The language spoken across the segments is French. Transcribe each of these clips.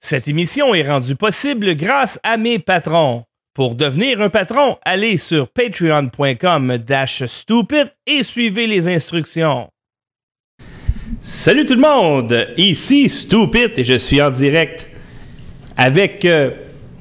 Cette émission est rendue possible grâce à mes patrons. Pour devenir un patron, allez sur patreon.com stupid et suivez les instructions. Salut tout le monde, ici Stupid et je suis en direct avec euh,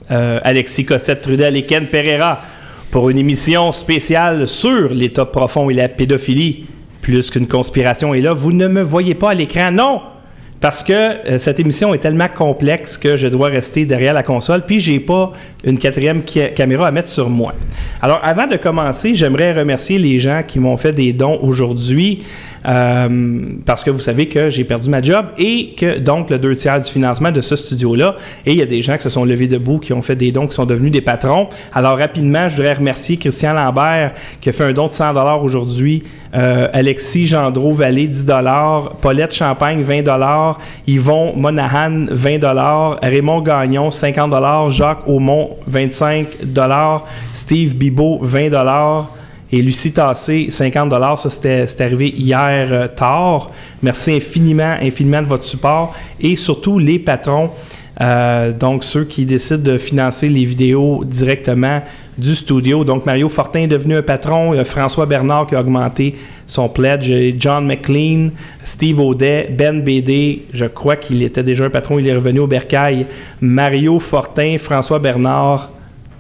euh, Alexis Cossette-Trudel et Ken Pereira pour une émission spéciale sur l'état profond et la pédophilie. Plus qu'une conspiration est là, vous ne me voyez pas à l'écran, non! Parce que euh, cette émission est tellement complexe que je dois rester derrière la console, puis j'ai pas une quatrième caméra à mettre sur moi. Alors, avant de commencer, j'aimerais remercier les gens qui m'ont fait des dons aujourd'hui. Euh, parce que vous savez que j'ai perdu ma job et que donc le deux tiers du financement de ce studio-là. Et il y a des gens qui se sont levés debout, qui ont fait des dons, qui sont devenus des patrons. Alors rapidement, je voudrais remercier Christian Lambert qui a fait un don de 100 dollars aujourd'hui, euh, Alexis Gendreau Vallée 10 dollars, Paulette Champagne 20 dollars, Yvon Monahan 20 dollars, Raymond Gagnon 50 dollars, Jacques Aumont 25 dollars, Steve Bibot 20 dollars. Et Lucie Tassé, 50 ça c'était arrivé hier euh, tard. Merci infiniment, infiniment de votre support. Et surtout les patrons, euh, donc ceux qui décident de financer les vidéos directement du studio. Donc Mario Fortin est devenu un patron, François Bernard qui a augmenté son pledge, John McLean, Steve Audet, Ben BD, je crois qu'il était déjà un patron, il est revenu au Bercail, Mario Fortin, François Bernard,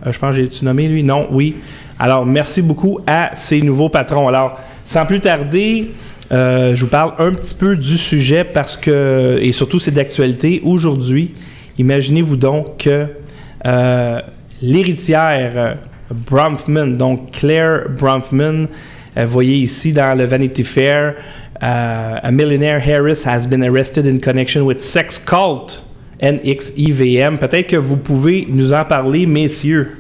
euh, je pense que j'ai-tu nommé lui? Non, oui. Alors, merci beaucoup à ces nouveaux patrons. Alors, sans plus tarder, euh, je vous parle un petit peu du sujet parce que, et surtout c'est d'actualité. Aujourd'hui, imaginez-vous donc que euh, l'héritière Bronfman, donc Claire Bronfman, voyez ici dans le Vanity Fair, a millionaire Harris has been arrested in connection with sex cult NXIVM. Peut-être que vous pouvez nous en parler, messieurs.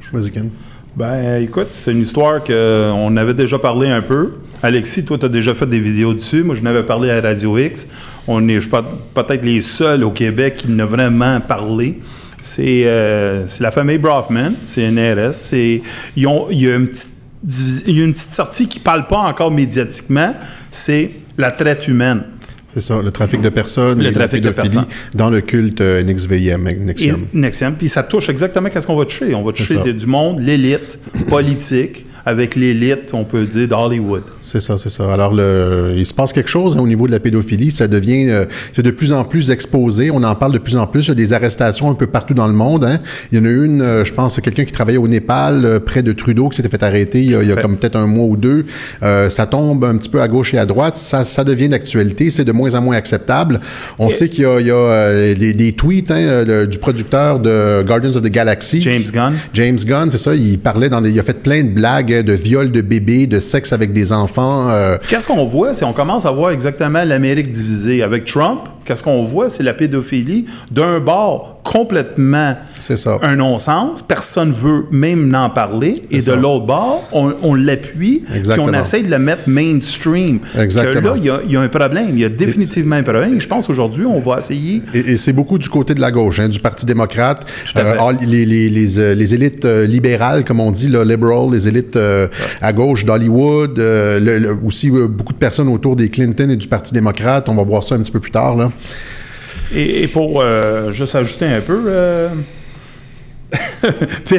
Choisis, Ken. Ben, écoute, c'est une histoire qu'on avait déjà parlé un peu. Alexis, toi, tu as déjà fait des vidéos dessus. Moi, je n'avais parlé à Radio X. On est, je peut-être les seuls au Québec qui n'ont vraiment parlé. C'est euh, la famille Brofman, c'est une RS. a il y a une petite sortie qui ne parle pas encore médiatiquement, c'est la traite humaine. C'est ça, le trafic de personnes, le trafic de personnes. dans le culte euh, NXVM, NXIVM. NXIVM, puis ça touche exactement qu'est-ce qu'on va toucher. On va toucher du monde, l'élite politique, avec l'élite, on peut dire, d'Hollywood. C'est ça, c'est ça. Alors, le, il se passe quelque chose hein, au niveau de la pédophilie. Ça devient, euh, c'est de plus en plus exposé. On en parle de plus en plus. Il y a des arrestations un peu partout dans le monde. Hein. Il y en a une, euh, je pense, quelqu'un qui travaillait au Népal, euh, près de Trudeau, qui s'était fait arrêter il y a, il y a comme peut-être un mois ou deux. ça tombe un petit peu à gauche et à droite. Ça, ça devient d'actualité. C'est de moins en moins acceptable. On sait qu'il y a, il y a des tweets hein, du producteur de Guardians of the Galaxy. James Gunn. James Gunn, c'est ça. Il parlait dans les, il a fait plein de blagues de viol de bébés, de sexe avec des enfants. Euh. Qu'est-ce qu'on voit? C'est on commence à voir exactement l'Amérique divisée. Avec Trump, qu'est-ce qu'on voit? C'est la pédophilie d'un bord complètement ça. un non-sens. Personne veut même en parler. Et de l'autre bord, on, l'appuie, puis on essaie de la mettre mainstream. Exactement. là, il y, a un problème. Il y a définitivement un problème. je pense qu'aujourd'hui, on va essayer... Et, c'est beaucoup du côté de la gauche, hein, du Parti démocrate. Euh, les, les, les, euh, les, élites euh, libérales, comme on dit, là, liberal, les élites à gauche d'Hollywood, aussi beaucoup de personnes autour des Clinton et du Parti démocrate. On va voir ça un petit peu plus tard. Là. Et, pour euh, juste ajouter un peu, euh,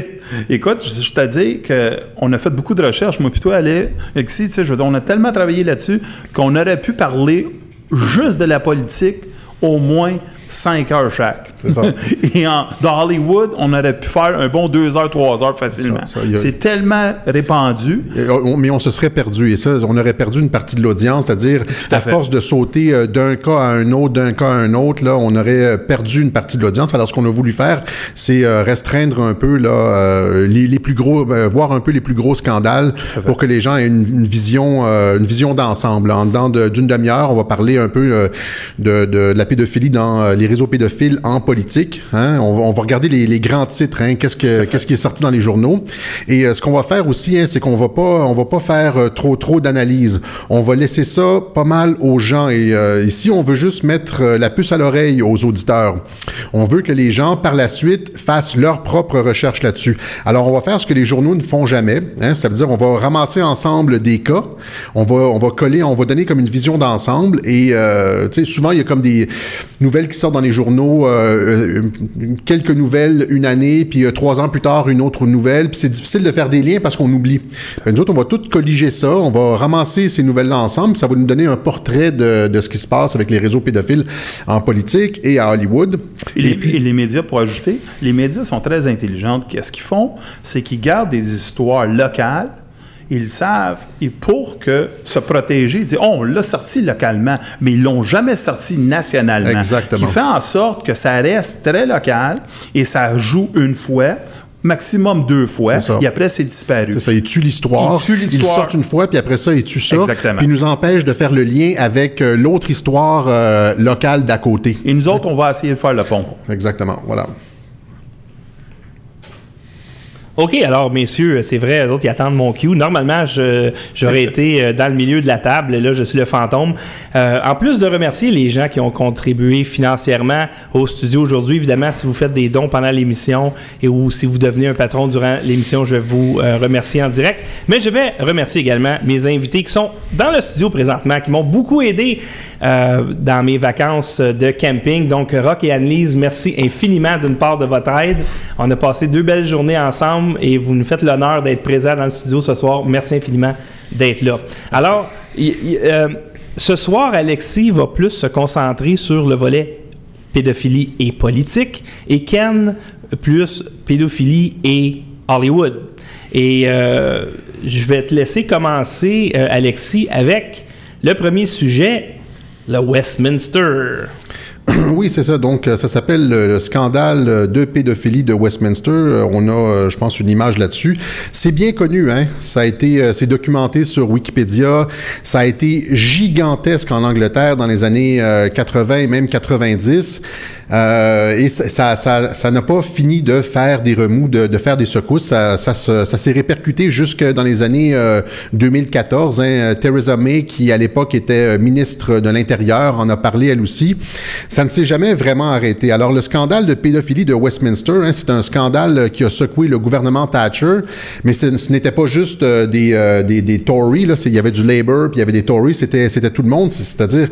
écoute, je, t'ai dit qu'on a fait beaucoup de recherches, moi plutôt aller ici, tu sais, je veux dire, on a tellement travaillé là-dessus qu'on aurait pu parler juste de la politique au moins 5 heures chaque. Et en, dans Hollywood, on aurait pu faire un bon 2 heures, 3 heures facilement. C'est tellement répandu. mais on se serait perdu. Et ça, on aurait perdu une partie de l'audience, c'est-à-dire à, force de sauter euh, d'un cas à un autre, d'un cas à un autre, là, on aurait euh, perdu une partie de l'audience. Alors, ce qu'on a voulu faire, c'est euh, restreindre un peu là, les, plus gros, voir un peu les plus gros scandales pour que les gens aient une, vision, une vision d'ensemble. En dedans d'une demi-heure, on va parler un peu de, de, la pédophilie dans les réseaux pédophiles en politique. Hein. On, va, regarder les, grands titres, hein. qu'est-ce, qu'est-ce qui est sorti dans les journaux? Et euh, ce qu'on va faire aussi, hein, c'est qu'on va pas, on va pas faire euh, trop trop d'analyse. On va laisser ça pas mal aux gens. Et euh, ici, on veut juste mettre la puce à l'oreille aux auditeurs. On veut que les gens, par la suite, fassent leur propre recherche là-dessus. Alors, on va faire ce que les journaux ne font jamais. Ça veut dire, on va ramasser ensemble des cas. On va, on va coller, on va donner comme une vision d'ensemble. Et souvent, il y a comme des nouvelles qui sortent dans les journaux euh, euh, quelques nouvelles une année, puis euh, trois ans plus tard, une autre nouvelle, puis c'est difficile de faire des liens parce qu'on oublie. Ben, nous autres, on va tout colliger ça, on va ramasser ces nouvelles-là ensemble, ça va nous donner un portrait de, de, ce qui se passe avec les réseaux pédophiles en politique et à Hollywood. Et, les, puis, et les médias, pour ajouter, les médias sont très intelligents. Qu'est-ce qu'ils font? C'est qu'ils gardent des histoires locales ils savent, et pour que se protéger, ils disent, oh, on l'a sorti localement, mais ils l'ont jamais sorti nationalement. Exactement. Qui fait en sorte que ça reste très local et ça joue une fois maximum deux fois, et après, c'est disparu. C'est ça, ils tuent l'histoire. Ils tuent l'histoire. Ils sortent une fois, puis après ça, ils tuent ça. Exactement. Puis nous empêchent de faire le lien avec euh, l'autre histoire euh, locale d'à côté. Et nous autres, on va essayer de faire le pont. Exactement, voilà. OK, alors, messieurs, c'est vrai, les autres, ils attendent mon cue. Normalement, j'aurais été euh, dans le milieu de la table. Là, je suis le fantôme. Euh, en plus de remercier les gens qui ont contribué financièrement au studio aujourd'hui, évidemment, si vous faites des dons pendant l'émission et ou si vous devenez un patron durant l'émission, je vais vous euh, remercier en direct. Mais je vais remercier également mes invités qui sont dans le studio présentement, qui m'ont beaucoup aidé euh, dans mes vacances de camping. Donc, Rock et Annelise, merci infiniment d'une part de votre aide. On a passé deux belles journées ensemble et vous nous faites l'honneur d'être présent dans le studio ce soir. Merci infiniment d'être là. Alors, euh, ce soir, Alexis va plus se concentrer sur le volet pédophilie et politique et Ken plus pédophilie et Hollywood. Et euh, je vais te laisser commencer, euh, Alexis, avec le premier sujet, le Westminster. Oui, c'est ça. Donc, ça s'appelle le, scandale de pédophilie de Westminster. On a, je pense, une image là-dessus. C'est bien connu, hein. Ça a été, c'est documenté sur Wikipédia. Ça a été gigantesque en Angleterre dans les années 80 et même 90. Euh, et ça, ça, ça n'a pas fini de faire des remous, de, faire des secousses. Ça, ça, ça, s'est répercuté jusque dans les années euh, 2014. Hein. Theresa May, qui à l'époque était ministre de l'Intérieur, en a parlé elle aussi. Ça ne s'est jamais vraiment arrêté. Alors le scandale de pédophilie de Westminster, hein, c'est un scandale qui a secoué le gouvernement Thatcher, mais ce, n'était pas juste euh, des, euh, des, des Tories. Là. Il y avait du Labour, puis il y avait des Tories. C'était tout le monde. C'est-à-dire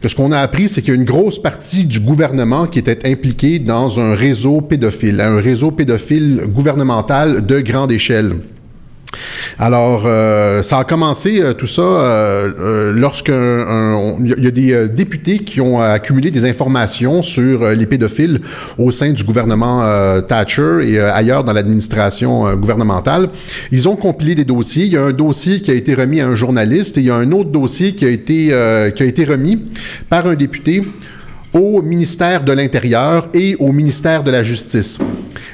que ce qu'on a appris, c'est qu'il y a une grosse partie du gouvernement qui était impliquée dans un réseau pédophile, un réseau pédophile gouvernemental de grande échelle. Alors, euh, ça a commencé euh, tout ça euh, euh lorsqu'un il y a des députés qui ont accumulé des informations sur les pédophiles au sein du gouvernement Thatcher et ailleurs dans l'administration gouvernementale. Ils ont compilé des dossiers. Il y a un dossier qui a été remis à un journaliste et il y a un autre dossier qui a été qui a été remis par un député au ministère de l'Intérieur et au ministère de la Justice.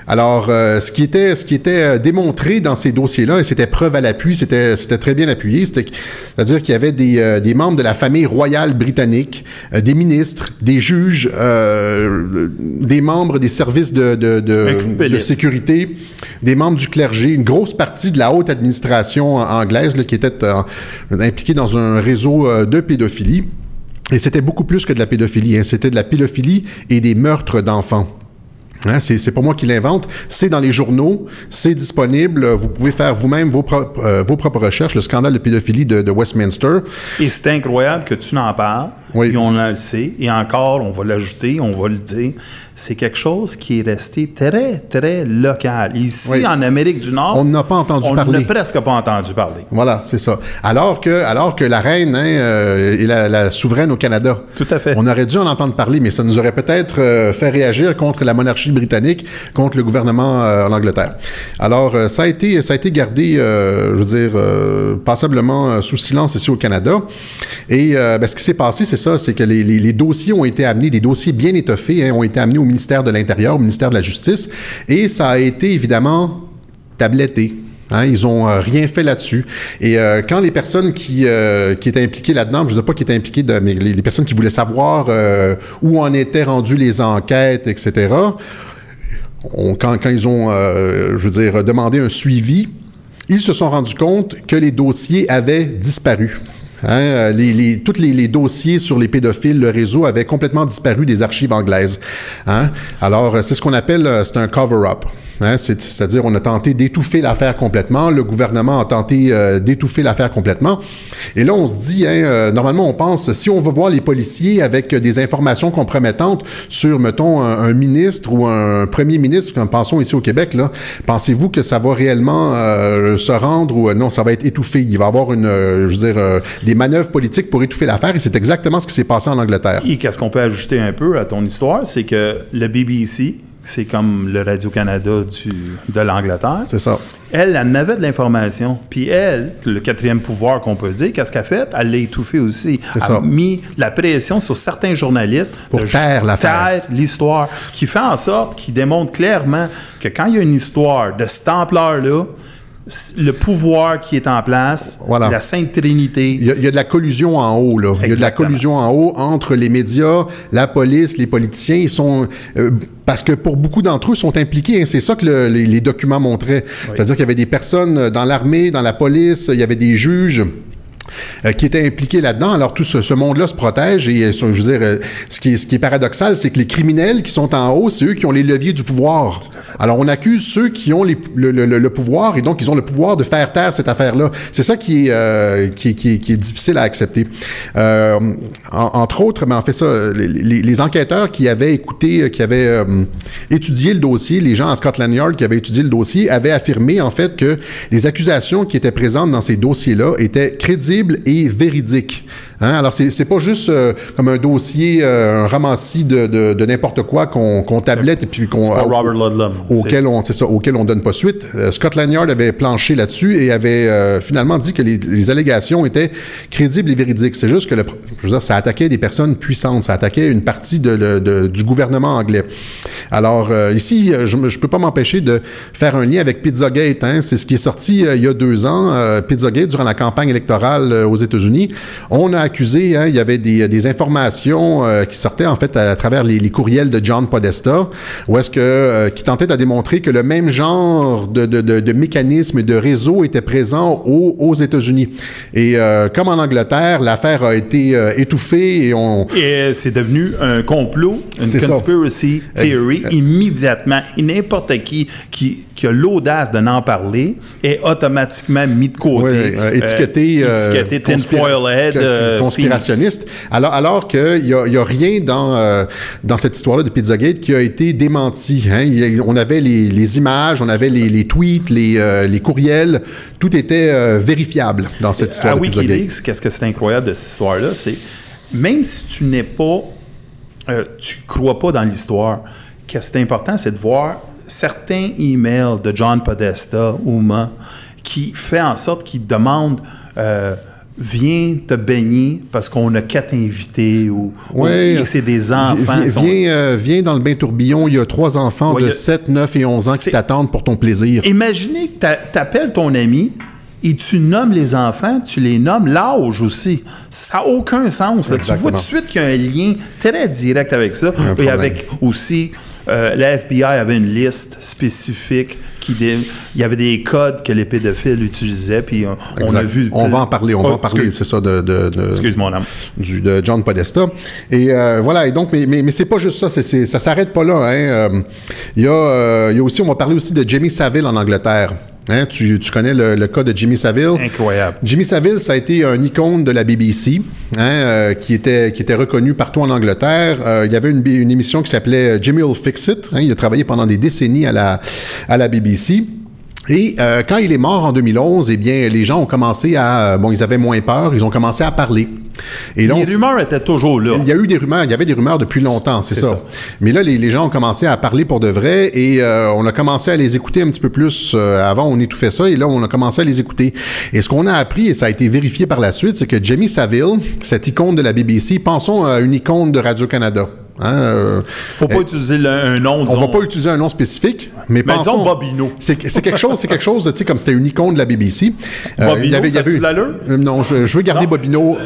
Alors, euh, ce qui était, ce qui était euh, démontré dans ces dossiers-là, et c'était preuve à l'appui, c'était, c'était très bien appuyé, c'est-à-dire qu'il y avait des, euh, des, membres de la famille royale britannique, euh, des ministres, des juges, des membres des services de, de, de, de, sécurité, des membres du clergé, une grosse partie de la haute administration anglaise là, qui était impliquée dans un réseau de pédophilie. Et c'était beaucoup plus que de la pédophilie, hein. c'était de la pédophilie et des meurtres d'enfants. Hein, c'est pas moi qui l'invente, c'est dans les journaux, c'est disponible. Vous pouvez faire vous-même vos, pro euh, vos propres recherches, le scandale de pédophilie de, de Westminster. Et c'est incroyable que tu n'en parles, oui. et on le sait, et encore, on va l'ajouter, on va le dire, c'est quelque chose qui est resté très, très local. Ici, oui. en Amérique du Nord, on n'a pas entendu on parler. On n'a presque pas entendu parler. Voilà, c'est ça. Alors que, alors que la reine hein, euh, est la, la, souveraine au Canada. Tout à fait. On aurait dû en entendre parler, mais ça nous aurait peut-être euh, fait réagir contre la monarchie britannique contre le gouvernement euh, en Angleterre. Alors, euh, ça, a été, ça a été gardé, euh, je veux dire, passablement sous silence ici au Canada. Et ben, ce qui s'est passé, c'est ça, c'est que les, dossiers ont été amenés, des dossiers bien étoffés, hein, ont été amenés au ministère de l'Intérieur, au ministère de la Justice, et ça a été évidemment tabletté. Hein, ils ont euh, rien fait là-dessus. Et euh, quand les personnes qui, euh, qui étaient impliquées là-dedans, je ne sais pas qui étaient impliquées, mais les, personnes qui voulaient savoir où en étaient rendues les enquêtes, etc., quand, ils ont, je veux dire, demandé un suivi, ils se sont rendus compte que les dossiers avaient disparu. Hein, les, tous les, les, dossiers sur les pédophiles, le réseau avait complètement disparu des archives anglaises. Hein? Alors, c'est ce qu'on appelle, c'est un cover-up. Hein, c'est- C'est-à-dire, on a tenté d'étouffer l'affaire complètement. Le gouvernement a tenté euh, d'étouffer l'affaire complètement. Et là, on se dit, hein, euh, normalement, on pense, si on veut voir les policiers avec des informations compromettantes sur, mettons, un, ministre ou un premier ministre, comme pensons ici au Québec, pensez-vous que ça va réellement euh, se rendre ou non, ça va être étouffé? Il va y avoir une, je veux dire, des manœuvres politiques pour étouffer l'affaire et c'est exactement ce qui s'est passé en Angleterre. Et qu'est-ce qu'on peut ajouter un peu à ton histoire, c'est que le BBC, c'est comme le Radio-Canada de l'Angleterre. C'est ça. Elle, elle en avait de l'information. Puis elle, le quatrième pouvoir qu'on peut dire, qu'est-ce qu'elle a fait? Elle l'a étouffé aussi. C'est Elle ça. a mis la pression sur certains journalistes Pour taire l'affaire. l'histoire, qui fait en sorte, qui démontre clairement que quand il y a une histoire de cette ampleur-là, le pouvoir qui est en place, Voilà. la Sainte Trinité, Il y, a, il y a de la collusion en haut, là. Il y a de la collusion en haut entre les médias, la police, les politiciens. Ils sont. euh, parce que pour beaucoup d'entre eux, ils sont impliqués. hein. C'est ça que le- les, les documents montraient. C'est-à-dire qu'il y avait des personnes dans l'armée, dans la police, il y avait des juges. Euh, qui étaient impliqués là-dedans. Alors tout ce, monde-là se protège et euh, je veux dire, euh, ce qui est, paradoxal, c'est que les criminels qui sont en haut, c'est eux qui ont les leviers du pouvoir. Alors on accuse ceux qui ont le, pouvoir et donc ils ont le pouvoir de faire taire cette affaire-là. C'est ça qui est, difficile à accepter. En- entre autres, mais en fait ça, les, enquêteurs qui avaient écouté, qui avaient étudié le dossier, les gens à Scotland Yard qui avaient étudié le dossier, avaient affirmé en fait que les accusations qui étaient présentes dans ces dossiers-là étaient crédibles et véridiques. Hein? Alors c'est pas juste euh, comme un dossier, euh, un ramassis de, de, de n'importe quoi qu'on tablette et puis qu'on Robert Ludlum. auquel on, c'est ça, auquel on donne pas suite. Euh, Scotland Yard avait planché là-dessus et avait euh, finalement dit que les, les allégations étaient crédibles et véridiques. C'est juste que le, je veux dire, ça attaquait des personnes puissantes, ça attaquait une partie de, le- de- du gouvernement anglais. Alors euh, ici, je, je peux pas m'empêcher de faire un lien avec Pizzagate. Hein. C'est ce qui est sorti il y a deux ans. Pizzagate durant la campagne électorale aux États-Unis, on a accusé, hein, il y avait des, des informations euh, qui sortaient en fait à, travers les, les courriels de John Podesta, où est-ce que euh, qui tentait à démontrer que le même genre de, de, de, de mécanisme et de réseau était présent aux, aux États-Unis. Et euh, comme en Angleterre, l'affaire a été étouffée et on Et c'est devenu un complot, une ça. conspiracy theory Ex- immédiatement. Et n'importe qui, qui qui a l'audace de n'en parler est automatiquement mis de côté. Ouais, euh, étiqueté, Euh, étiqueté tinfoil head. euh, conspirationniste. Alors, alors qu'il n'y a, y a rien dans, euh, dans cette histoire-là de Pizzagate qui a été démenti. hein. A- on avait les, les images, on avait les, les tweets, les, les courriels. Tout était vérifiable dans cette histoire à de Pizzagate. Wikileaks, qu'est-ce que c'est incroyable de cette histoire-là, c'est même si tu n'es pas, euh, tu crois pas dans l'histoire, qu'est-ce qui est important, c'est de voir certains emails de John Podesta, Uma, qui fait en sorte qu'il demande euh, viens te baigner parce qu'on a quatre invités ou, ou- Ouais. et c'est des enfants. Viens, qui sont- viens, euh, viens dans le bain tourbillon. Il y a trois enfants Ouais, de y a- 7, 9 et 11 ans qui t'attendent pour ton plaisir. Imaginez que tu appelles ton ami et tu nommes les enfants, tu les nommes l'âge aussi. Ça n'a aucun sens. là. Tu vois tout de suite qu'il y a un lien très direct avec ça. Et avec aussi, euh, la FBI avait une liste spécifique. Qui dé- Il y avait des codes que les pédophiles utilisaient, puis on a vu... On va en parler, on Oh, va en parler, excuse- c'est ça, de, de, de- Excuse mon âme. du, de John Podesta. Et euh, voilà, et donc, mais, mais, mais c'est pas juste ça, c'est, ça s'arrête pas là. Hein. Euh, Il y, a, il y a aussi, on va parler aussi de Jimmy Savile en Angleterre. Hein, tu, tu connais le, le cas de Jimmy Savile? Incroyable. Jimmy Savile, ça a été un icône de la BBC, hein, euh, qui, était, qui était reconnu partout en Angleterre. Euh, il y avait une, une émission qui s'appelait Jimmy Will Fix It. hein, il a travaillé pendant des décennies à la, à la BBC. Et euh, quand il est mort en 2011, eh bien, les gens ont commencé à... Bon, ils avaient moins peur, ils ont commencé à parler. Et là, Les rumeurs étaient toujours là. il y a eu des rumeurs, il y avait des rumeurs depuis longtemps, c'est C'est ça. ça. Mais là, les, les gens ont commencé à parler pour de vrai et euh, on a commencé à les écouter un petit peu plus. Euh, avant, on étouffait ça et là, on a commencé à les écouter. Et ce qu'on a appris, et ça a été vérifié par la suite, c'est que Jamie Saville, cette icône de la BBC, pensons à une icône de Radio-Canada. Hein, euh, faut pas utiliser le- un nom, on disons. va pas utiliser un nom spécifique, mais, Mais pensons... Bobino. C'est quelque chose, c'est quelque chose, tu sais, comme c'était une icône de la BBC. Euh, Bobino, ça a-tu de l'allure? Euh, non, je, je veux garder Non? Bobino.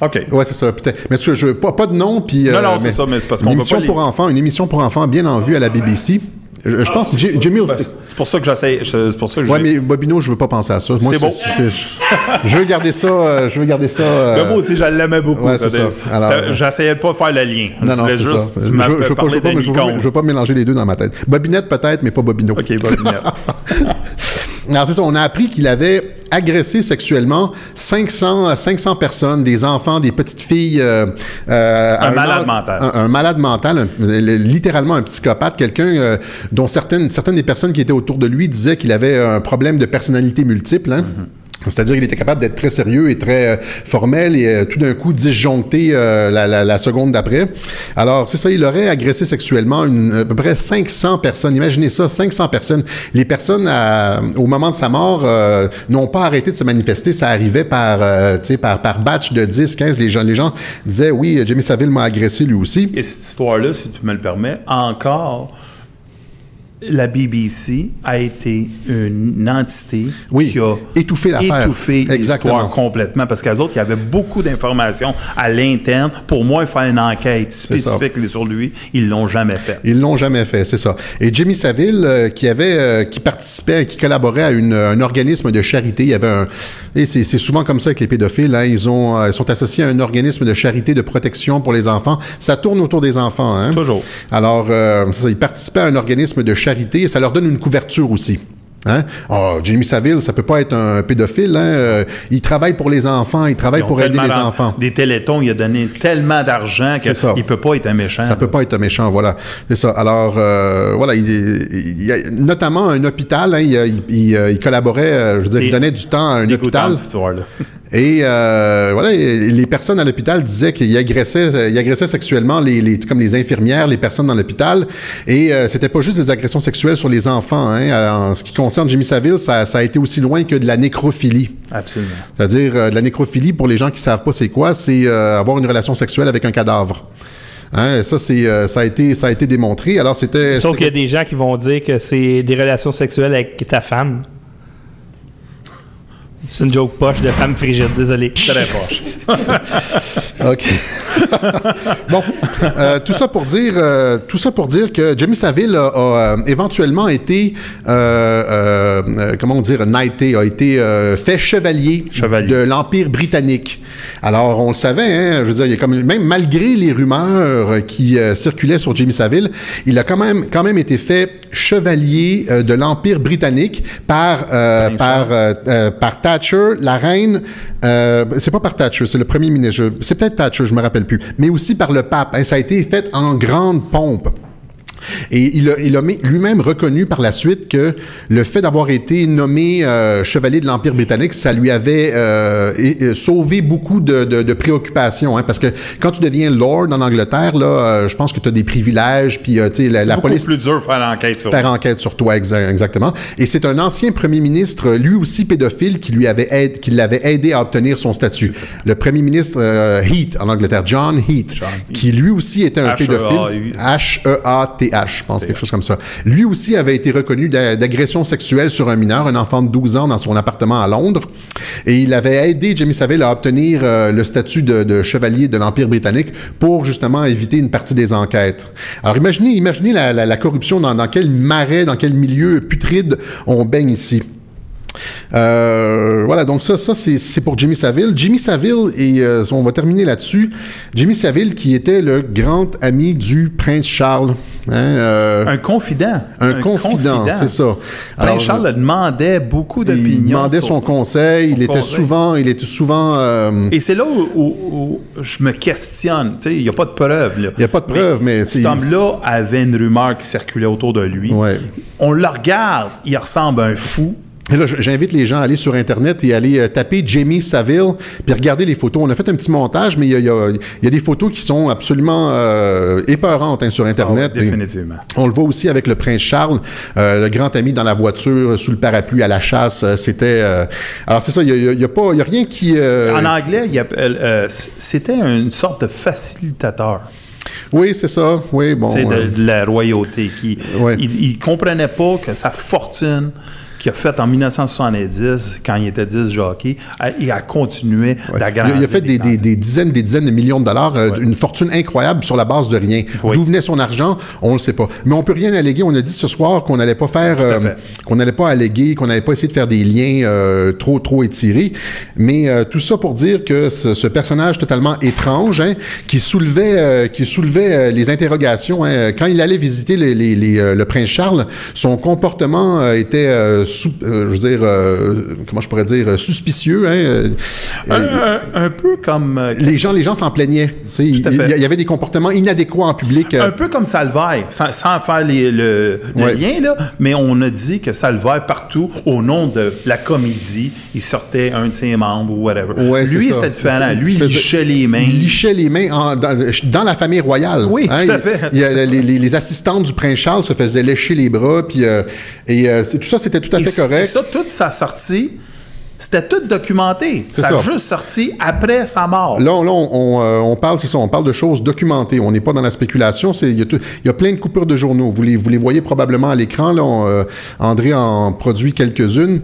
OK. Ouais, c'est ça, peut-être. Mais tu, je, pas, pas de nom, puis... Non, non, euh, c'est ça, mais c'est parce qu'on Une émission pas les- pour enfants, une émission pour enfants bien en vue à la BBC. Je, je pense que Jimmy... Ben, C'est pour ça que j'essaie. C'est pour ça que Ouais, j'ai- mais Bobino, je veux pas penser à ça. Moi, C'est bon. je veux garder ça. euh, je veux garder ça. euh, Mais moi aussi, je l'aimais beaucoup. ouais, Alors, J'essayais pas de faire le lien. Non, non, c'est juste. ça. Tu je, veux pas- je veux pas, pas- je veux pas mélanger les deux dans ma tête. Bobinette peut-être, mais pas Bobino. OK, Bobinette. Alors, c'est ça. On a appris qu'il avait agressé sexuellement 500, 500 personnes, des enfants, des petites filles. euh, euh, Un malade mental. Un, un malade mental, un- littéralement un psychopathe, quelqu'un euh, dont certaines, certaines des personnes qui étaient autour de lui disaient qu'il avait un problème de personnalité multiple. hein. C'est-à-dire qu'il était capable d'être très sérieux et très euh, formel et euh, tout d'un coup disjoncté euh, la, la- la seconde d'après. Alors, c'est ça, il aurait agressé sexuellement une, à peu près 500 personnes. Imaginez ça, 500 personnes. Les personnes, à- au moment de sa mort, euh, n'ont pas arrêté de se manifester. Ça arrivait par, par, par batch de 10, 15. Les gens, les gens disaient, oui, Jimmy Savile m'a agressé lui aussi. Et cette histoire-là, si tu me le permets, encore, la BBC a été une entité Oui, qui a étouffé l'affaire. étouffé Exactement. l'histoire complètement. Parce qu'eux autres, il y avait beaucoup d'informations à l'interne. Pour moi, faire une enquête spécifique sur lui, ils l'ont jamais fait. Ils l'ont jamais fait, c'est ça. Et Jimmy Saville, euh, qui avait, euh, qui participait, qui collaborait à une- un organisme de charité, il y avait un, et c'est souvent comme ça avec les pédophiles, hein, ils ont, euh, ils sont associés à un organisme de charité de protection pour les enfants. Ça tourne autour des enfants, hein. Toujours. Alors, ça, ils participaient à un organisme de charité et ça leur donne une couverture aussi. Hein? Ah, Jimmy Saville, ça peut pas être un pédophile. Hein? Euh, il travaille pour les enfants, il travaille pour aider les enfants. Des télétons, il a donné tellement d'argent qu'il peut pas être un méchant. Ça peut pas être un méchant, voilà. C'est ça. Alors, euh, voilà, il, il y a notamment un hôpital, hein, il, il- il, euh, il collaborait, je veux dire, il donnait du temps à un hôpital. cette histoire-là. Et euh, voilà, les personnes à l'hôpital disaient qu'il agressait, euh, il agressait sexuellement les, les- comme les infirmières, les personnes dans l'hôpital. Et euh, c'était pas juste des agressions sexuelles sur les enfants. Hein. Euh, En ce qui concerne Jimmy Saville, ça, ça a été aussi loin que de la nécrophilie. Absolument. C'est-à-dire, euh, de la nécrophilie, pour les gens qui savent pas c'est quoi, c'est euh, avoir une relation sexuelle avec un cadavre. Hein, ça, c'est, euh, ça, a été, ça a été démontré. Alors, c'était... Sauf qu'il y a des gens qui vont dire que c'est des relations sexuelles avec ta femme. C'est une joke poche de femme frigide, désolé. Très proche. OK. Bon, euh, tout ça pour dire, euh, tout ça pour dire que Jimmy Saville a, a, euh, éventuellement été, euh, comment dire, knighté, a été fait chevalier, Chevalier. de l'Empire britannique. Alors, on le savait, hein, je veux dire, il y a comme, même malgré les rumeurs qui circulaient sur Jimmy Saville, il a quand même, quand même été fait chevalier de l'Empire britannique par, par, par Thatcher, la reine. c'est pas par Thatcher, c'est le premier ministre. C'est peut-être Thatcher, je me rappelle Mais aussi par le pape. hein, ça a été fait en grande pompe. Et il a, il a mis- lui-même reconnu par la suite que le fait d'avoir été nommé euh, chevalier de l'Empire britannique, ça lui avait euh, et- et sauvé beaucoup de, de- de préoccupations. hein, parce que quand tu deviens lord en Angleterre, là, euh, je pense que tu as des privilèges, puis euh, tu sais, la, C'est police plus dur faire l'enquête sur faire enquête sur toi, exa- exactement. Et c'est un ancien premier ministre, lui aussi pédophile, qui lui avait qui l'avait aidé à obtenir son statut. Le premier ministre euh, Heath en Angleterre, John Heath, qui lui aussi était un pédophile. Je pense, quelque chose comme ça. Lui aussi avait été reconnu d'a- d'agression sexuelle sur un mineur, un enfant de 12 ans dans son appartement à Londres. Et il avait aidé Jimmy Savile à obtenir euh, le statut de, de chevalier de l'Empire britannique pour justement éviter une partie des enquêtes. Alors imaginez, imaginez la, la- la corruption dans, dans quel marais, dans quel milieu putride on baigne ici. Euh, voilà, donc ça, ça c'est pour Jimmy Saville. Jimmy Saville, et euh, on va terminer là-dessus. Jimmy Saville, qui était le grand ami du prince Charles. hein, euh, Un confident. un, confident, c'est ça. Prince Alors, Charles le demandait beaucoup il d'opinions. demandait sur- son conseil. son il était souvent, il était souvent. Et c'est là où, où- où je me questionne. Tu sais, Il n'y a pas de preuve. Il y a pas de preuve, mais, Cet c'est- homme-là avait une rumeur qui circulait autour de lui. Ouais. On le regarde, il ressemble à un fou. Et là, j'invite les gens à aller sur Internet et aller euh, taper Jamie Saville, puis regarder les photos. On a fait un petit montage, mais il y a, y a- y a des photos qui sont absolument euh, épeurantes hein, sur Internet. Ah Et définitivement. on le voit aussi avec le prince Charles, euh, le grand ami dans la voiture, euh, sous le parapluie, à la chasse. C'était... alors, c'est ça, il n'y a, y a pas, il y a rien qui... En anglais, c'était une sorte de facilitateur Oui, c'est ça. Oui, bon... de, euh, de la royauté. Qui, Ouais. il, il comprenait pas que sa fortune, qu'il a fait en 1970, quand il était 10 jockey, et a continué Ouais. d'agrandir. Il, a- il fait des, des des- des dizaines, des dizaines de millions de dollars, euh, une fortune incroyable sur la base de rien. Oui. D'où venait son argent, on ne le sait pas. Mais on peut rien alléguer. On a dit ce soir qu'on n'allait pas faire, euh, qu'on n'allait pas alléguer, qu'on n'allait pas essayer de faire des liens euh, trop, trop étirés. Mais tout ça pour dire que ce, ce personnage totalement étrange, hein, qui soulevait, qui soulevait les interrogations. hein. Quand il allait visiter les- les- les, le prince Charles, son comportement était, sous- euh, je veux dire, euh, comment je pourrais dire, euh, suspicieux. Hein, Un, un- un peu comme. les gens, les gens s'en plaignaient. Il il y avait des comportements inadéquats en public. Un peu comme Salvaille, sans, sans faire les- le, le Ouais. lien, là, mais on a dit que Salvaille, partout, au nom de la comédie, il sortait un de ses membres ou whatever. Ouais, Lui, c'était différent. Lui, il lichait les mains. Il lichait les mains en- dans, dans la famille royale. Oui, tout à il- fait. il y a- les, les- les assistantes du prince Charles se faisaient lécher les bras, puis euh, et euh, tout ça, c'était tout à Et fait c- et correct. ça, toute sa sortie, c'était tout documenté. Ça a juste sorti après sa mort. Là, on, on, on, euh, on parle, c'est ça, on parle de choses documentées. On n'est pas dans la spéculation. Il, y y a plein de coupures de journaux. Vous les, vous les voyez probablement à l'écran. Euh, André en produit quelques-unes.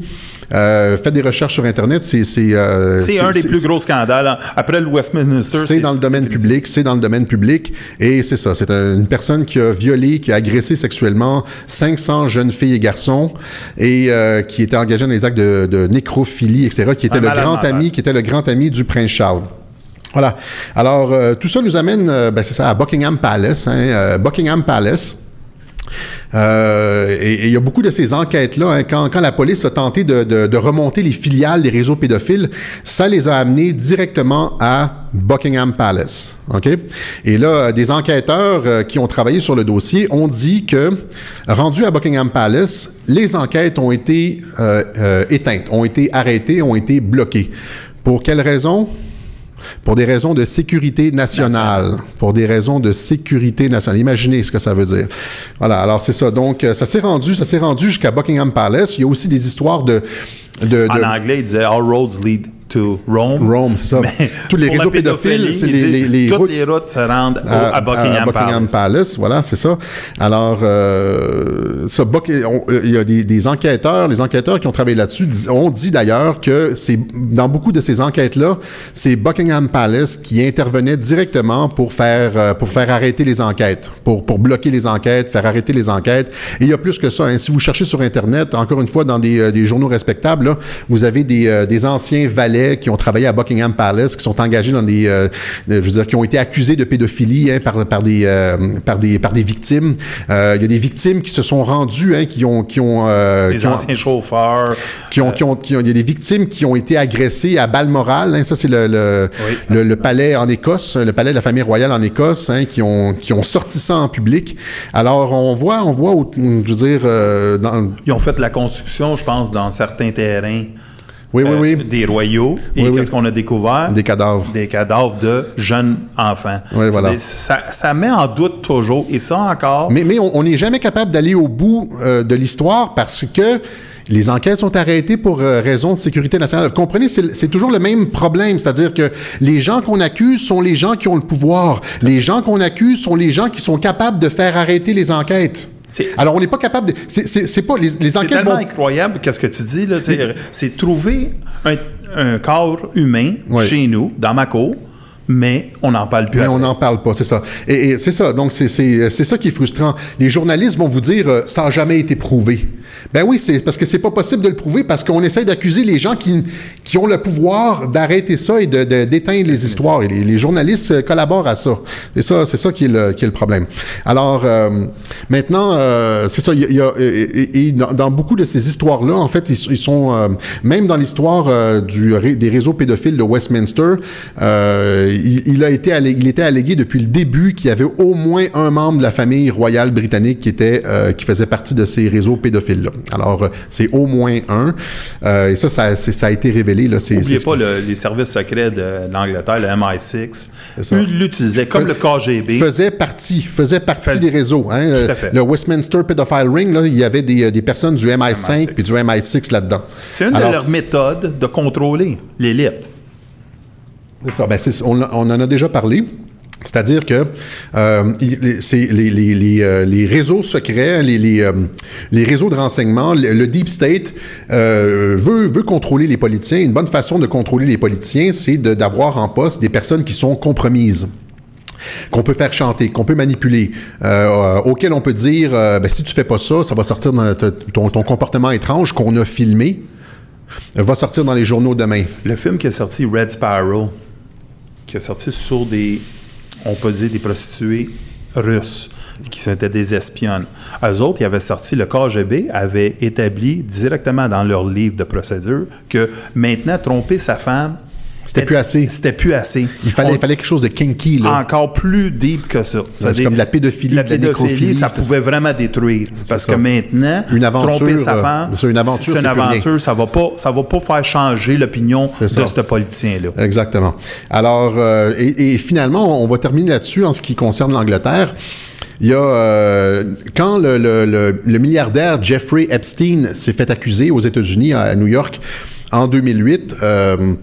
Euh, faites des recherches sur Internet. C'est, c'est, euh, un des plus gros scandales. Après le Westminster, C'est dans le domaine public, c'est dans le domaine public, et c'est ça. C'est un- une personne qui a violé, qui a agressé sexuellement 500 jeunes filles et garçons, et euh, qui était engagé dans les actes de, de nécrophilie, etc., qui était le grand ami, qui était le grand ami du prince Charles. Voilà. Alors, euh, tout ça nous amène, ben, c'est ça, à Buckingham Palace. hein, Buckingham Palace. Euh, et il y a beaucoup de ces enquêtes-là, hein, quand, la police a tenté de, remonter les filiales des réseaux pédophiles, ça les a amenés directement à Buckingham Palace. OK? Et là, des enquêteurs euh, qui ont travaillé sur le dossier ont dit que, rendus à Buckingham Palace, les enquêtes ont été euh, éteintes, ont été arrêtées, ont été bloquées. Pour quelles raisons? Pour des raisons de sécurité nationale. Pour des raisons de sécurité nationale. Imaginez ce que ça veut dire. Voilà, alors c'est ça. Donc, euh, ça s'est rendu, ça s'est rendu jusqu'à Buckingham Palace. Il y a aussi des histoires de... de, En anglais, il disait All roads lead to Rome. Rome, c'est ça. Mais Tous les réseaux pédophiles, c'est les, dit, les- les toutes routes les routes se rendent au- à, à, Buckingham, à Buckingham Palace. Palace. Voilà, c'est ça. Alors, euh, ça, euh, il y a des, des enquêteurs, les enquêteurs qui ont travaillé là-dessus ont dit d'ailleurs que c'est dans beaucoup de ces enquêtes-là, c'est Buckingham Palace qui intervenait directement pour faire euh, pour faire arrêter les enquêtes, pour pour bloquer les enquêtes, faire arrêter les enquêtes. Et il y a plus que ça. hein. Si vous cherchez sur Internet, encore une fois, dans des, des journaux respectables, là, vous avez des, des anciens valets qui ont travaillé à Buckingham Palace, qui sont engagés dans des, euh, je veux dire, qui ont été accusés de pédophilie hein, par, par, des, euh, par, des, par des victimes. Euh, il y a des victimes qui se sont rendues, hein, qui ont... Qui ont, ont- anciens chauffeurs. qui ont, qui ont, qui ont- il y a des victimes qui ont été agressées à balles morales. hein. ça, c'est le, le, Oui, le- le palais en Écosse, le palais de la famille royale en Écosse, qui, ont, qui ont sorti ça en public. Alors, on voit, on voit, je veux dire, dans, Ils ont fait la construction, je pense, dans certains terrains oui, euh, oui, oui, des royaux. Et Oui, oui. qu'est-ce qu'on a découvert? des cadavres. Des cadavres de jeunes enfants. Oui, voilà. Ça, ça met en doute toujours. Et ça encore, Mais, mais on n'est jamais capable d'aller au bout euh, de l'histoire parce que les enquêtes sont arrêtées pour euh, raison de sécurité nationale. Vous comprenez, c'est toujours le même problème, c'est-à-dire que les gens qu'on accuse sont les gens qui ont le pouvoir. Les gens qu'on accuse sont les gens qui sont capables de faire arrêter les enquêtes. Alors, on n'est pas capable de... C'est pas... Les, les c'est enquêtes tellement vont... incroyable qu'est-ce que tu dis. là. C'est trouver un, un corps humain chez nous, dans ma cour, mais on n'en parle plus. Mais après. on n'en parle pas, c'est ça. Et, et c'est ça, donc c'est- ça qui est frustrant. Les journalistes vont vous dire euh, ça n'a jamais été prouvé. Ben oui, c'est parce que c'est pas possible de le prouver parce qu'on essaie d'accuser les gens qui, qui ont le pouvoir d'arrêter ça et de- de- d'éteindre les histoires. Et les, les journalistes euh, collaborent à ça. C'est ça, c'est ça qui est le, qui est le problème. Alors euh, maintenant, euh, c'est ça. Y a, y a- et, dans, dans beaucoup de ces histoires-là, en fait, ils, ils sont même dans l'histoire du des réseaux pédophiles de Westminster, euh, il, il a été allé- il était allégué depuis le début qu'il y avait au moins un membre de la famille royale britannique qui était euh, qui faisait partie de ces réseaux pédophiles-là. Alors euh, c'est au moins un, Euh, et ça, ça, a été révélé là. N'oubliez pas le- les services secrets de l'Angleterre, le MI6. ça. Eux l'utilisaient comme le KGB. faisait partie, faisait partie des réseaux. Hein, Tout le, à fait. le Westminster Pedophile Ring, là, il y avait des, des personnes du MI5 MI6. puis du MI6 là-dedans. C'est une Alors, de leurs méthodes de contrôler l'élite. Ben, on, en a déjà parlé. C'est-à-dire que euh, euh, les réseaux secrets, euh, les réseaux de renseignement, le, deep state veut, contrôler les politiciens. Une bonne façon de contrôler les politiciens, c'est d'avoir en poste des personnes qui sont compromises qu'on peut faire chanter, qu'on peut manipuler, euh, auquel on peut dire, ben, si tu fais pas ça, ça va sortir dans ton, ton comportement étrange qu'on a filmé, va sortir dans les journaux demain. Le film qui est sorti, Red Sparrow, qui est sorti sur des, on peut dire, des prostituées russes, qui étaient des espionnes. Eux autres, ils avaient sorti, le KGB avait établi directement dans leur livre de procédure que maintenant, tromper sa femme, C'était plus assez. C'était plus assez. Il fallait, On- fallait quelque chose de kinky, là. encore plus deep que ça. c'est comme de la pédophilie, La pédophilie, nécrophilie, ça pouvait vraiment détruire. Parce ça. que maintenant, Une aventure, tromper sa euh, femme, c'est une aventure, une aventure, ça va pas, ça va pas faire changer l'opinion de ce politicien-là. Exactement. Alors, euh, et, et finalement, on va terminer là-dessus en ce qui concerne l'Angleterre. Il y a, euh, quand le, le- le- le milliardaire Jeffrey Epstein s'est fait accuser aux États-Unis, à New York, en 2008, euh,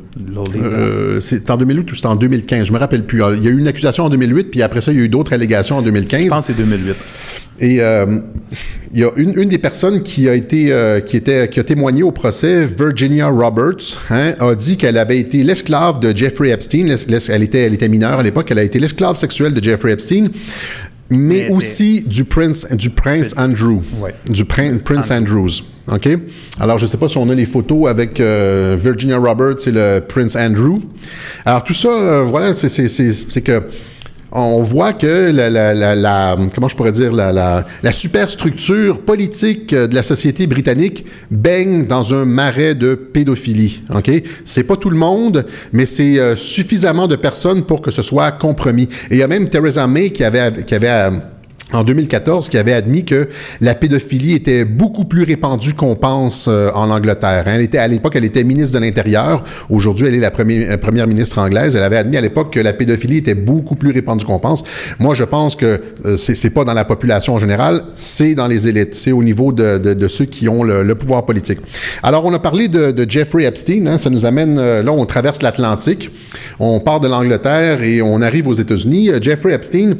euh, c'est en 2008 ou c'était en 2015, je me rappelle plus. Il y a eu une accusation en 2008, puis après ça, il y a eu d'autres allégations en 2015. Je pense que c'est 2008. Et euh, il y a une, une des personnes qui a été euh, qui était qui a témoigné au procès, Virginia Roberts, hein, a dit qu'elle avait été l'esclave de Jeffrey Epstein. Elle était elle était mineure à l'époque. Elle a été l'esclave sexuelle de Jeffrey Epstein. Mais Mais- aussi du prince du prince Andrew, Ouais. du prin- prince Andrews, ok? Alors je sais pas si on a les photos avec euh, Virginia Roberts et le prince Andrew. Alors tout ça, euh, voilà, c'est que on voit que la, la, la, la- comment je pourrais dire la, superstructure politique euh, de la société britannique baigne dans un marais de pédophilie. Ok, c'est pas tout le monde, mais c'est euh, suffisamment de personnes pour que ce soit compromis. Et il y a même Theresa May qui avait qui avait euh, en 2014, qui avait admis que la pédophilie était beaucoup plus répandue qu'on pense euh, en Angleterre. hein. Elle était, à l'époque, elle était ministre de l'Intérieur. Aujourd'hui, elle est la première, euh, première ministre anglaise. Elle avait admis à l'époque que la pédophilie était beaucoup plus répandue qu'on pense. Moi, je pense que euh, c'est, pas dans la population en général, c'est dans les élites. C'est au niveau de, ceux qui ont le, pouvoir politique. Alors, on a parlé de, Jeffrey Epstein. hein. ça nous amène, euh, là, on traverse l'Atlantique. On part de l'Angleterre et on arrive aux États-Unis. Jeffrey Epstein,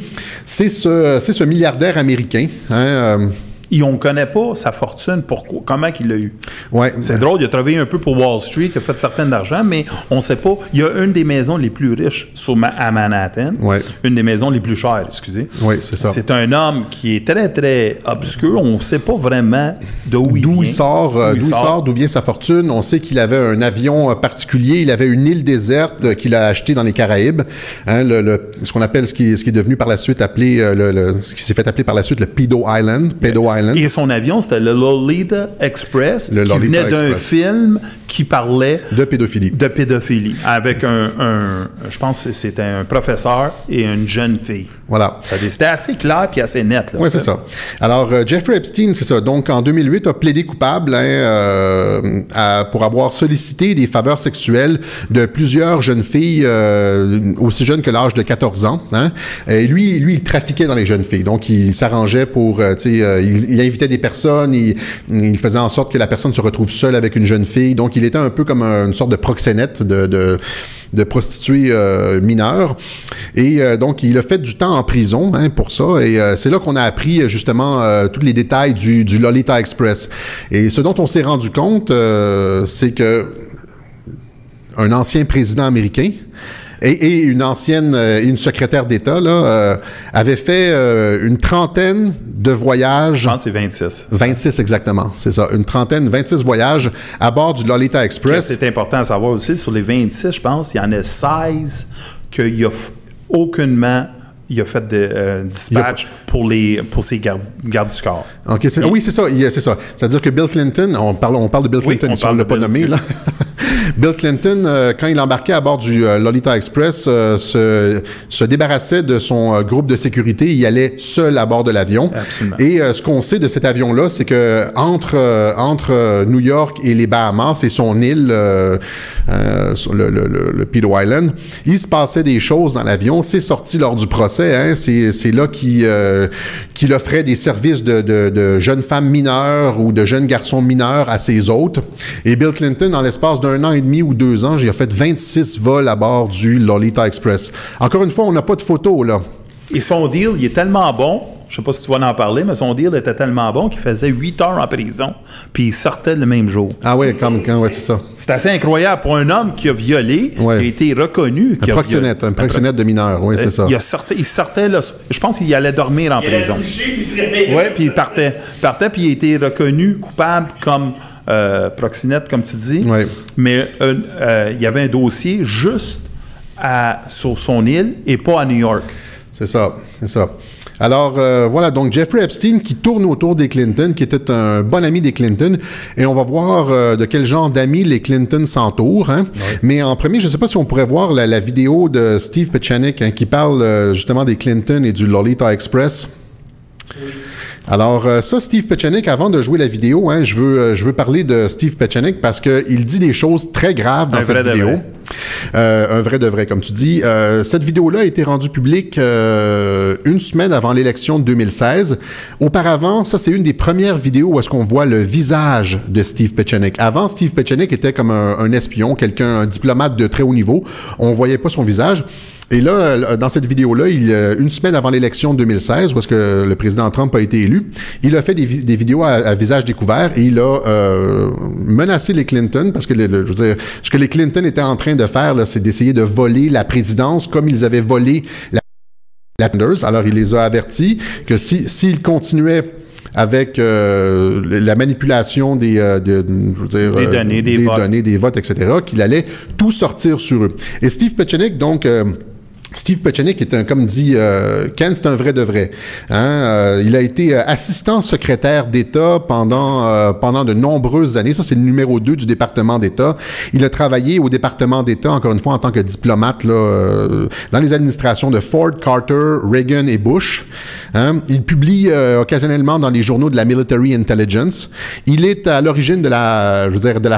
c'est ce, c'est ce milliardaire américain. hein, euh, Et on ne connaît pas sa fortune, pourquoi, comment il l'a eu. Ouais. C'est drôle, il a travaillé un peu pour Wall Street, il a fait certain d'argent, mais on ne sait pas. Il y a une des maisons les plus riches sur Ma- à Manhattan, Ouais. une des maisons les plus chères, excusez. Oui, c'est ça. C'est un homme qui est très, très obscur. On ne sait pas vraiment d'où il D'où vient. il sort, euh, d'où il sort, d'où vient sa fortune. On sait qu'il avait un avion euh, particulier. Il avait une île déserte euh, qu'il a achetée dans les Caraïbes. Hein, le, le- ce qu'on appelle, ce qui, ce qui est devenu par la suite appelé, euh, le, le- ce qui s'est fait appeler par la suite le Pedo Island. Pedo Island. Et son avion, c'était le Lolita Express, Le qui Lolita venait d'un film qui parlait De pédophilie. de pédophilie, avec un, un- je pense que c'était un professeur et une jeune fille. Voilà. C'était assez clair puis assez net. là. Oui, c'est ça. Alors, euh, Jeffrey Epstein, c'est ça. Donc, en 2008, a plaidé coupable hein, euh, à- pour avoir sollicité des faveurs sexuelles de plusieurs jeunes filles euh, aussi jeunes que l'âge de 14 ans. Hein. Et lui, lui, il trafiquait dans les jeunes filles. Donc, il s'arrangeait pour, euh, tu sais, euh, il, il invitait des personnes, il, il faisait en sorte que la personne se retrouve seule avec une jeune fille. Donc, il était un peu comme un- une sorte de proxénète de, de de prostituées euh, mineures. Et euh, donc, il a fait du temps en prison hein, pour ça. Et euh, c'est là qu'on a appris justement tous les détails du, du Lolita Express. Et ce dont on s'est rendu compte, c'est que un ancien président américain et, et une ancienne, euh, une secrétaire d'État là, euh, avait fait euh, une trentaine de voyages. Je pense que c'est 26. 26 exactement, c'est ça. Une trentaine, 26 voyages à bord du Lolita Express. C'est important à savoir aussi, sur les 26, je pense, il y en a 16 qu'il y a aucunement il a fait de euh, dispatch pour, les, pour ses gardes, gardes du corps. OK, c'est- oui, c'est ça, c'est ça. C'est-à-dire que Bill Clinton, on parle, on parle de Bill Oui, Clinton, on si parle on ne l'a pas Bill nommé, là. Bill Clinton, euh, quand il embarquait à bord du euh, Lolita Express, euh, se, se débarrassait de son groupe de sécurité. Il allait seul à bord de l'avion. Et ce qu'on sait de cet avion-là, c'est que entre, entre New York et les Bahamas, c'est son île, sur le, le, le, le Island, il se passait des choses dans l'avion. C'est sorti lors du procès. Hein, c'est, là qu'il, euh, qu'il offrait des services de, de, jeunes femmes mineures ou de jeunes garçons mineurs à ses hôtes. Et Bill Clinton, en l'espace d'un un an et demi ou deux ans, j'ai fait 26 vols à bord du Lolita Express. Encore une fois, on n'a pas de photos, là. Et son deal, il est tellement bon, je sais pas si tu vas en parler, mais son deal était tellement bon qu'il faisait 8 heures en prison, puis il sortait le même jour. Ah oui, comme quand, ouais, c'est ça. C'est assez incroyable pour un homme qui a violé, Ouais. qui a été reconnu. Un qui a proxénète, un proxénète de mineur, oui, c'est ça. Il, a sorti, il sortait, là, je pense qu'il allait dormir en prison. Oui, puis il partait. Il partait, puis il a été reconnu coupable comme euh, proxénète, comme tu dis. Ouais. Mais euh, euh, il y avait un dossier juste à, sur son île et pas à New York. C'est ça, c'est ça. Alors euh, voilà, donc Jeffrey Epstein qui tourne autour des Clinton, qui était un bon ami des Clinton, et on va voir euh, de quel genre d'amis les Clinton s'entourent. Hein? Mais en premier, je ne sais pas si on pourrait voir la, la vidéo de Steve Pechanik hein, qui parle euh, justement des Clinton et du Lolita Express. Alors euh, ça, Steve Pechanik, avant de jouer la vidéo, hein, je, veux, euh, je veux parler de Steve Pechanik parce qu'il dit des choses très graves dans Un cette vidéo. vrai. Euh, un vrai de vrai, comme tu dis. Euh, cette vidéo-là a été rendue publique euh, une semaine avant l'élection de 2016. Auparavant, ça, c'est une des premières vidéos où est-ce qu'on voit le visage de Steve Pechanik. Avant, Steve Pechanik était comme un, un espion, quelqu'un, un diplomate de très haut niveau. On voyait pas son visage. Et là, euh, dans cette vidéo-là, il, une semaine avant l'élection de 2016, où est-ce que le président Trump a été élu, il a fait des, vi- des vidéos à, à visage découvert et il a euh, menacé les Clinton parce que, le- le- je veux dire, ce que les Clinton étaient en train de faire, c'est d'essayer de voler la présidence comme ils avaient volé la la Sanders. Alors, il les a avertis que si, s'ils continuaient avec euh, la manipulation des, euh, de- je veux dire, Des données, des votes. données, des votes, etc., qu'il allait tout sortir sur eux. Et Steve Pechenik, donc... Steve Pechenik est un, comme dit euh, Ken, c'est un vrai de vrai. Hein? Euh, il a été euh, assistant secrétaire d'État pendant de nombreuses années. Ça, c'est le numéro 2 du département d'État. Il a travaillé au département d'État, encore une fois, en tant que diplomate là, dans les administrations de Ford, Carter, Reagan et Bush. Hein? Il publie occasionnellement dans les journaux de la Military Intelligence. Il est à l'origine de la, je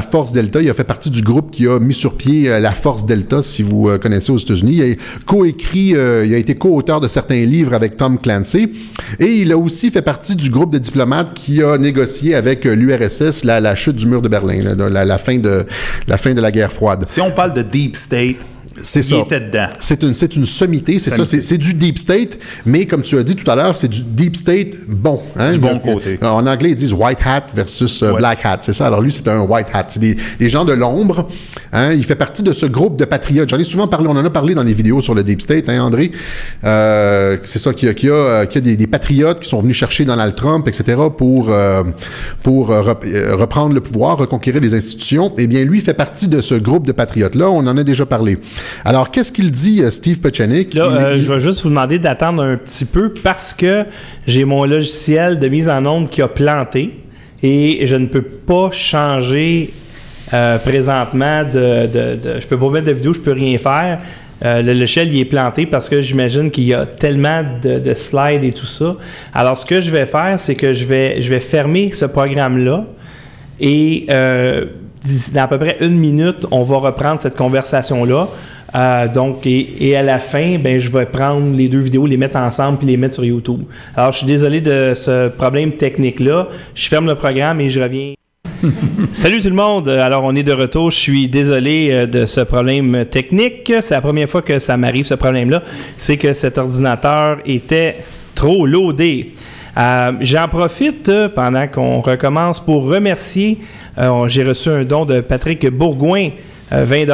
Force Delta. Il a fait partie du groupe qui a mis sur pied la Force Delta, si vous connaissez aux États-Unis. Coécrit, euh, il a été co-auteur de certains livres avec Tom Clancy. Et il a aussi fait partie du groupe de diplomates qui a négocié avec euh, l'URSS la, chute du mur de Berlin, la fin de la fin de la guerre froide. Si on parle de Deep State, C'est ça. C'est une, c'est une sommité, c'est ça. C'est, c'est du deep state, mais comme tu as dit tout à l'heure, c'est du deep state bon. Hein? Du bon côté. euh, En anglais, ils disent white hat versus euh, Ouais. black hat. C'est ça. Alors lui, c'est un white hat. C'est des, des gens de l'ombre. Hein? Il fait partie de ce groupe de patriotes. J'en ai souvent parlé. On en a parlé dans les vidéos sur le deep state, hein, André? Euh, c'est ça qu'il y a, qu'il y a, euh, qu'il y a des, des patriotes qui sont venus chercher Donald Trump, etc., pour euh, pour rep- reprendre le pouvoir, reconquérir les institutions. Eh bien, lui fait partie de ce groupe de patriotes-là. On en a déjà parlé. Alors, qu'est-ce qu'il dit, euh, Steve Pechanik? Là, Il- euh, je vais juste vous demander d'attendre un petit peu parce que j'ai mon logiciel de mise en onde qui a planté et je ne peux pas changer euh, présentement de, de, de- Je peux pas mettre de vidéo, je peux rien faire. Euh, le logiciel il est planté parce que j'imagine qu'il y a tellement de, de slides et tout ça. Alors, ce que je vais faire, c'est que je vais, je vais fermer ce programme-là et euh, dans à peu près une minute, on va reprendre cette conversation-là. Euh, donc, et, et à la fin, ben, je vais prendre les deux vidéos, les mettre ensemble puis les mettre sur YouTube. Alors, je suis désolé de ce problème technique-là. Je ferme le programme et je reviens. Salut tout le monde. Alors, on est de retour. Je suis désolé euh, de ce problème technique. C'est la première fois que ça m'arrive, ce problème-là. C'est que cet ordinateur était trop loadé. Euh, J'en profite euh, pendant qu'on recommence pour remercier. euh, J'ai reçu un don de Patrick Bourgoin, euh, 20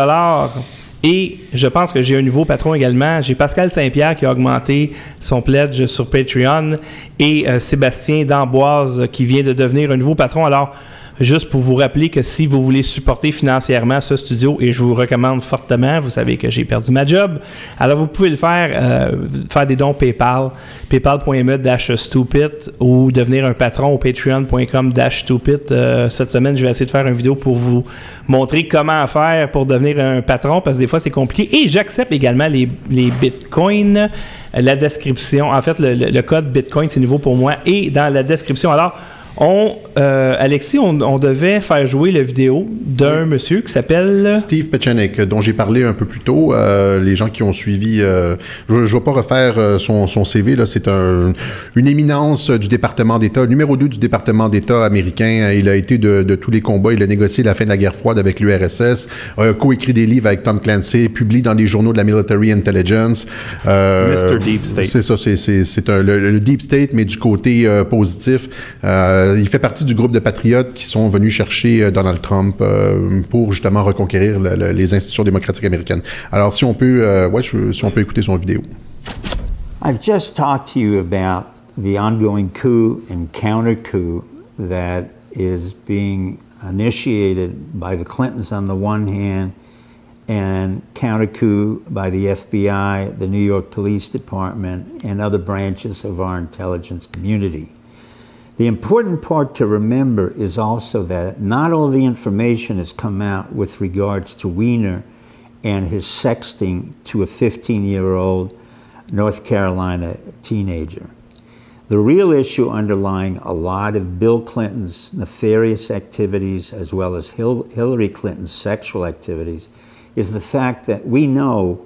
et je pense que j'ai un nouveau patron également. J'ai Pascal Saint-Pierre qui a augmenté son pledge sur Patreon et euh, Sébastien D'Amboise qui vient de devenir un nouveau patron. Alors, juste pour vous rappeler que si vous voulez supporter financièrement ce studio, et je vous recommande fortement, vous savez que j'ai perdu ma job, alors vous pouvez le faire, euh, faire des dons PayPal, paypal.me dash stupid ou devenir un patron au patreon.com dash stupid. Euh, cette semaine, je vais essayer de faire une vidéo pour vous montrer comment faire pour devenir un patron, parce que des fois, c'est compliqué. Et j'accepte également les, bitcoins. La description, en fait, le- le code bitcoin, c'est nouveau pour moi. Et dans la description, alors, On, euh, Alexis, on, on devait faire jouer la vidéo d'un monsieur qui s'appelle... Steve Pechenik, dont j'ai parlé un peu plus tôt. Euh, les gens qui ont suivi, euh, je ne vais pas refaire euh, son, son CV, là, c'est un, une éminence du département d'État, numéro 2 du département d'État américain. Il a été de, de tous les combats, il a négocié la fin de la guerre froide avec l'URSS, a coécrit des livres avec Tom Clancy, publié dans des journaux de la Military Intelligence. Euh, Mr. Deep State. C'est ça, c'est, c'est, c'est un, le, le, Deep State, mais du côté euh, positif. Euh, il fait partie du groupe de patriotes qui sont venus chercher Donald Trump pour justement reconquérir le, le, les institutions démocratiques américaines. Alors, si on peut, ouais, si on peut écouter son vidéo. I've just talked to you about the ongoing coup and counter coup that is being initiated by the Clintons on the one hand and counter coup by the FBI, the New York Police Department, and other branches of our intelligence community. The important part to remember is also that not all the information has come out with regards to Wiener and his sexting to a 15 year old North Carolina teenager. The real issue underlying a lot of Bill Clinton's nefarious activities, as well as Hillary Clinton's sexual activities, is the fact that we know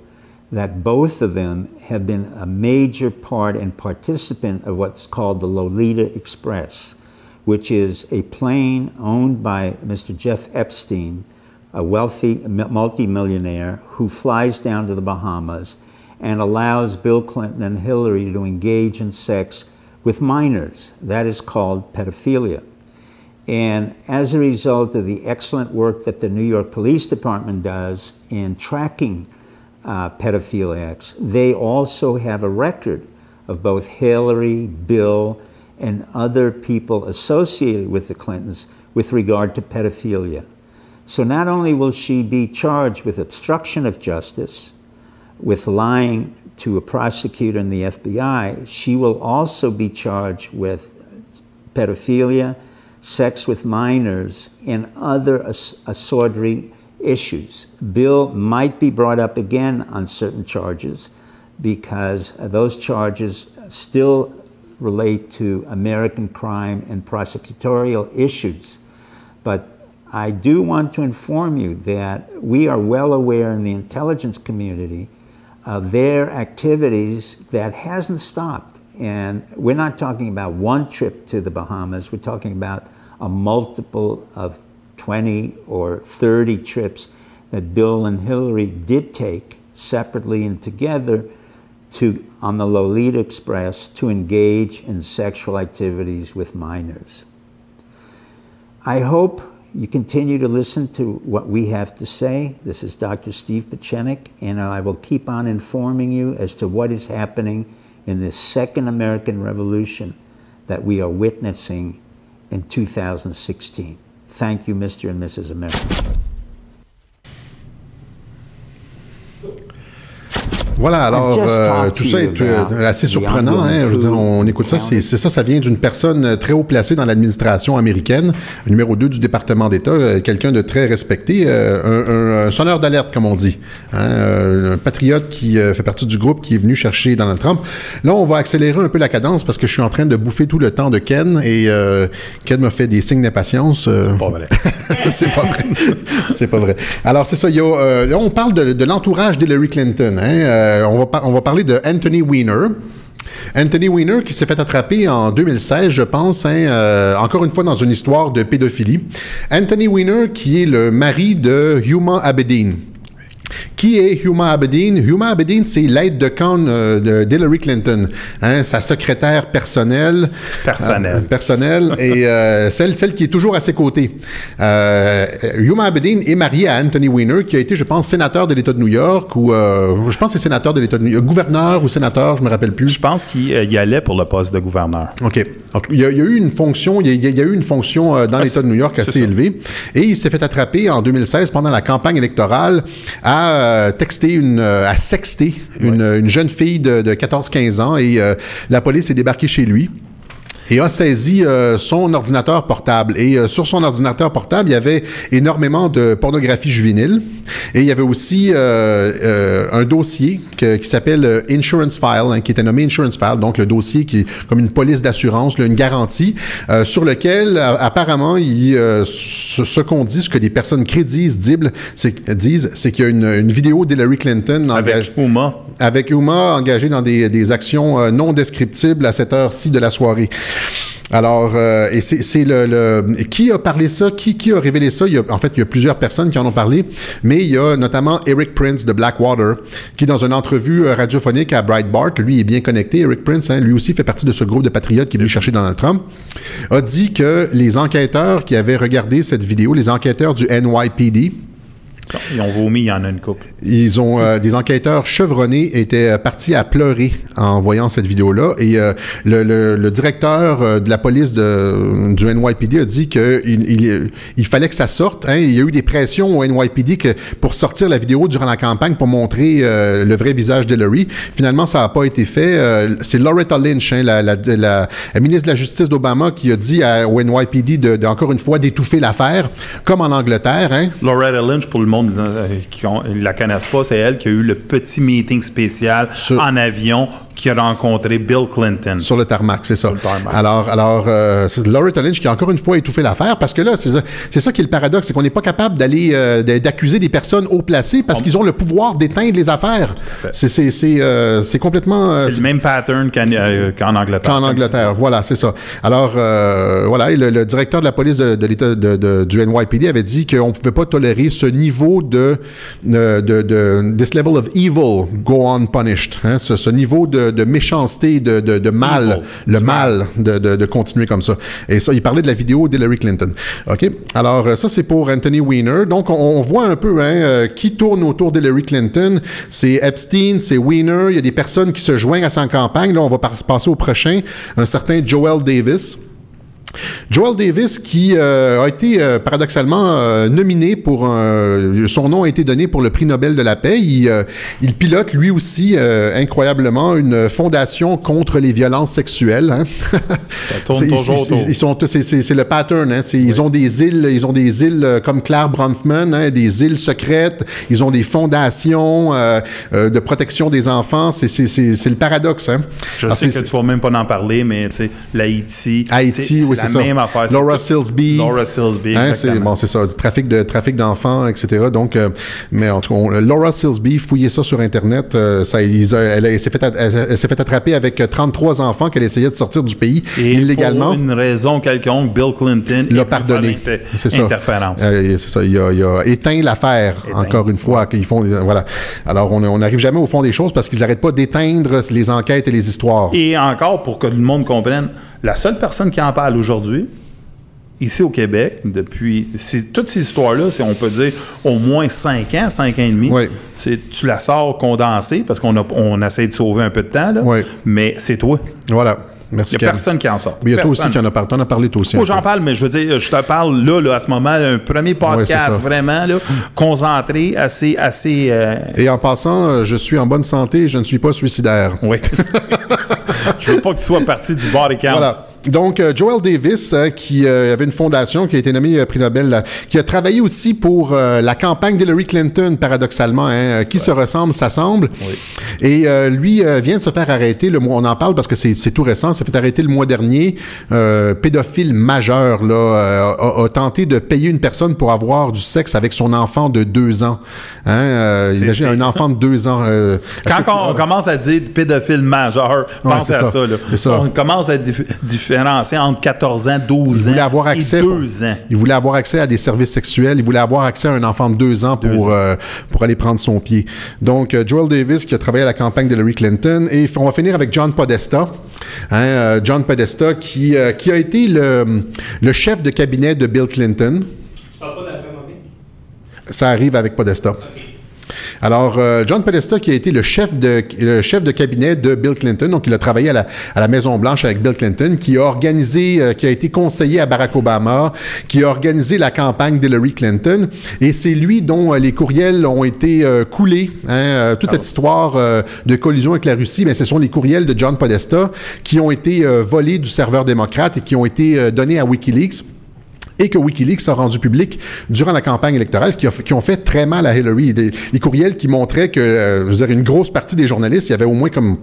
that both of them have been a major part and participant of what's called the Lolita Express, which is a plane owned by Mr. Jeff Epstein, a wealthy multimillionaire who flies down to the Bahamas and allows Bill Clinton and Hillary to engage in sex with minors. That is called pedophilia. And as a result of the excellent work that the New York Police Department does in tracking uh, pedophiliacs, they also have a record of both Hillary, Bill, and other people associated with the Clintons with regard to pedophilia. So not only will she be charged with obstruction of justice, with lying to a prosecutor in the FBI, she will also be charged with pedophilia, sex with minors, and other assorted issues. Bill might be brought up again on certain charges because those charges still relate to American crime and prosecutorial issues. But I do want to inform you that we are well aware in the intelligence community of their activities that hasn't stopped. And we're not talking about one trip to the Bahamas, we're talking about a multiple of 20 or 30 trips that Bill and Hillary did take separately and together to, on the Lolita Express to engage in sexual activities with minors. I hope you continue to listen to what we have to say. This is Dr. Steve Pachenik, and I will keep on informing you as to what is happening in this second American Revolution that we are witnessing in 2016. Thank you, Mr. and Mrs. America. Voilà, alors euh, tout ça est euh, assez surprenant. Hein, je veux dire, on écoute ça, c'est ça, ça vient d'une personne euh, très haut placée dans l'administration américaine, numéro 2 du département d'État, euh, quelqu'un de très respecté, euh, un, un, sonneur d'alerte, comme on dit, hein, un patriote qui fait partie du groupe qui est venu chercher Donald Trump. Là, on va accélérer un peu la cadence parce que je suis en train de bouffer tout le temps de Ken et Ken m'a fait des signes d'impatience. C'est pas vrai. c'est pas vrai. c'est pas vrai. Alors, c'est ça. Il y a, là, on parle de, de l'entourage d'Hillary Clinton. Hein, euh, on, va on va parler de Anthony Weiner. Anthony Weiner qui s'est fait attraper en 2016, je pense, hein, euh, encore une fois dans une histoire de pédophilie. Anthony Weiner qui est le mari de Huma Abedin. Qui est Huma Abedin? Huma Abedin, c'est l'aide de camp euh, d'Hillary Clinton, hein, sa secrétaire personnelle. Personnelle. Euh, personnelle et euh, celle, celle qui est toujours à ses côtés. Euh, Huma Abedin est mariée à Anthony Weiner, qui a été, je pense, sénateur de l'État de New York, ou je pense que c'est sénateur de l'État de New York, gouverneur ou sénateur, je me rappelle plus. Je pense qu'il y allait pour le poste de gouverneur. OK. il, y a, il y a eu une fonction, il y a, il y a eu une fonction dans ah, l'État de New York assez élevée, et il s'est fait attraper en 2016 pendant la campagne électorale à euh, texter une, euh, à sexter une, une, jeune fille de, de 14-15 ans et euh, la police est débarquée chez lui. Et a saisi euh, son ordinateur portable. Et euh, sur son ordinateur portable, il y avait énormément de pornographie juvénile. Et il y avait aussi euh, un dossier qui s'appelle Insurance File, hein, qui était nommé Insurance File, donc le dossier qui est comme une police d'assurance, une garantie, sur lequel apparemment, il, ce, qu'on dit, ce que des personnes crédibles disent, c'est qu'il y a une, vidéo d'Hillary Clinton avec Uma. Avec Uma engagée dans des, des actions non descriptibles à cette heure-ci de la soirée. Alors, euh, et c'est le, Qui a parlé ça? Qui, a révélé ça? En fait, il y a plusieurs personnes qui en ont parlé, mais il y a notamment Eric Prince de Blackwater, qui, dans une entrevue euh, radiophonique à Breitbart, lui est bien connecté. Eric Prince, hein, lui aussi fait partie de ce groupe de patriotes qui est venu chercher Donald Trump, a dit que les enquêteurs qui avaient regardé cette vidéo, les enquêteurs du NYPD, ils ont vomi, il y en a une couple. Ils ont euh, des enquêteurs chevronnés étaient euh, partis à pleurer en voyant cette vidéo-là. Et euh, le, directeur de la police de, du NYPD a dit qu'il il, il, fallait que ça sorte. Hein. Il y a eu des pressions au NYPD que pour sortir la vidéo durant la campagne pour montrer le vrai visage d'Hillary. Finalement, ça n'a pas été fait. C'est Loretta Lynch, hein, la, la, ministre de la Justice d'Obama, qui a dit au NYPD de, encore une fois d'étouffer l'affaire, comme en Angleterre. Hein. Loretta Lynch, pour le monde euh, qui ne la connaissent pas, c'est elle qui a eu le petit meeting spécial en avion qui a rencontré Bill Clinton. Sur le tarmac, c'est ça. Alors, alors euh, c'est Loretta Lynch qui a encore une fois étouffé l'affaire parce que là, c'est ça, ça, qui est le paradoxe, c'est qu'on n'est pas capable d'aller euh, d'accuser des personnes haut placées parce qu'ils ont le pouvoir d'éteindre les affaires. C'est complètement... c'est le même pattern qu'en Angleterre. Qu'en Angleterre, voilà, c'est ça. Alors, voilà, le, directeur de la police de, l'État de, du NYPD avait dit qu'on ne pouvait pas tolérer ce niveau de, de, de, this level of evil go unpunished, hein, ce, niveau de, de méchanceté, de, de, mal, le mal de, de, continuer comme ça. Et ça, il parlait de la vidéo d'Hillary Clinton. OK? Alors, euh, ça, c'est pour Anthony Weiner. Donc, on, voit un peu hein, euh, qui tourne autour d'Hillary Clinton. C'est Epstein, c'est Weiner. Il y a des personnes qui se joignent à sa campagne. Là, on va passer au prochain. Un certain Joel Davis. Joel Davis, qui euh, a été euh, paradoxalement euh, nominé pour un, son nom a été donné pour le prix Nobel de la paix. Il, il pilote lui aussi incroyablement une fondation contre les violences sexuelles. Hein. Ça tourne toujours ils, ils, sont, c'est, le pattern. Hein. Ils ont des îles, ils ont des îles comme Claire Bronfman, hein, des îles secrètes. Ils ont des fondations de protection des enfants. C'est, le paradoxe. Je sais que tu vas même pas en parler, mais l'Haïti. Haïti, oui, c'est même affaire. Laura Silsby. Laura Silsby, hein, c'est, bon, c'est ça, trafic, de, trafic d'enfants, etc. Donc, euh, mais en tout cas, Laura Silsby, fouillez ça sur Internet. Euh, ça, elle, s'est fait, elle, s'est fait attraper avec 33 enfants qu'elle essayait de sortir du pays Et illégalement. Pour une raison quelconque, Bill Clinton l'a pardonné. C'est ça. Interférence. Euh, c'est ça. Il a, il a éteint l'affaire, encore une fois. Qu'ils font, voilà. Alors, on n'arrive jamais au fond des choses parce qu'ils n'arrêtent pas d'éteindre les enquêtes et les histoires. Et encore, pour que le monde comprenne, la seule personne qui en parle aujourd'hui, ici au Québec, depuis toutes ces histoires-là, on peut dire au moins 5 ans, 5 ans et demi. C'est, tu la sors condensée parce qu'on a, on essaie de sauver un peu de temps, là, mais c'est toi. Voilà. Merci. Il n'y a personne qui en sort. Mais il y a toi aussi qui en a parlé. Tu en as parlé toi aussi. Moi, j'en parle, mais je veux dire, je te parle là, à ce moment, un premier podcast vraiment là, concentré, assez. assez euh, Et en passant, euh, je suis en bonne santé et je ne suis pas suicidaire. Oui. je veux pas que tu sois parti du body count. Voilà. Donc, euh, Joel Davis, hein, qui euh, avait une fondation qui a été nommée euh, prix Nobel, qui a travaillé aussi pour la campagne d'Hillary Clinton, paradoxalement. Hein, qui se ressemble, s'assemble. Oui. Et lui vient de se faire arrêter. Le mois, on en parle parce que c'est tout récent. Ça fait arrêter le mois dernier. pédophile majeur là, a, tenté de payer une personne pour avoir du sexe avec son enfant de deux ans. Hein, imagine un enfant de deux ans. Quand on, commence à dire pédophile majeur, pensez à ça. ça. On commence à différer entre 14 ans, 12 ans avoir accès, et 2 ans. Il voulait avoir accès à des services sexuels. Il voulait avoir accès à un enfant de 2 ans pour, euh, pour aller prendre son pied. Donc, euh, Joel Davis qui a travaillé à la campagne d'Hillary Clinton. Et on va finir avec John Podesta. Hein, euh, John Podesta qui, qui a été le, le, chef de cabinet de Bill Clinton. Tu parles pas de la Ça arrive avec Podesta. Alors, euh, John Podesta, qui a été le chef de, le chef de cabinet de Bill Clinton, donc il a travaillé à la, à la Maison-Blanche avec Bill Clinton, qui a organisé, euh, qui a été conseiller à Barack Obama, qui a organisé la campagne d'Hillary Clinton, et c'est lui dont euh, les courriels ont été euh, coulés. Hein, toute cette histoire de collision avec la Russie, mais ce sont les courriels de John Podesta qui ont été volés du serveur démocrate et qui ont été donnés à WikiLeaks et que Wikileaks a rendu public durant la campagne électorale, qui, a, qui ont fait très mal à Hillary. Des, les courriels qui montraient que, euh, je une grosse partie des journalistes, il y avait au moins comme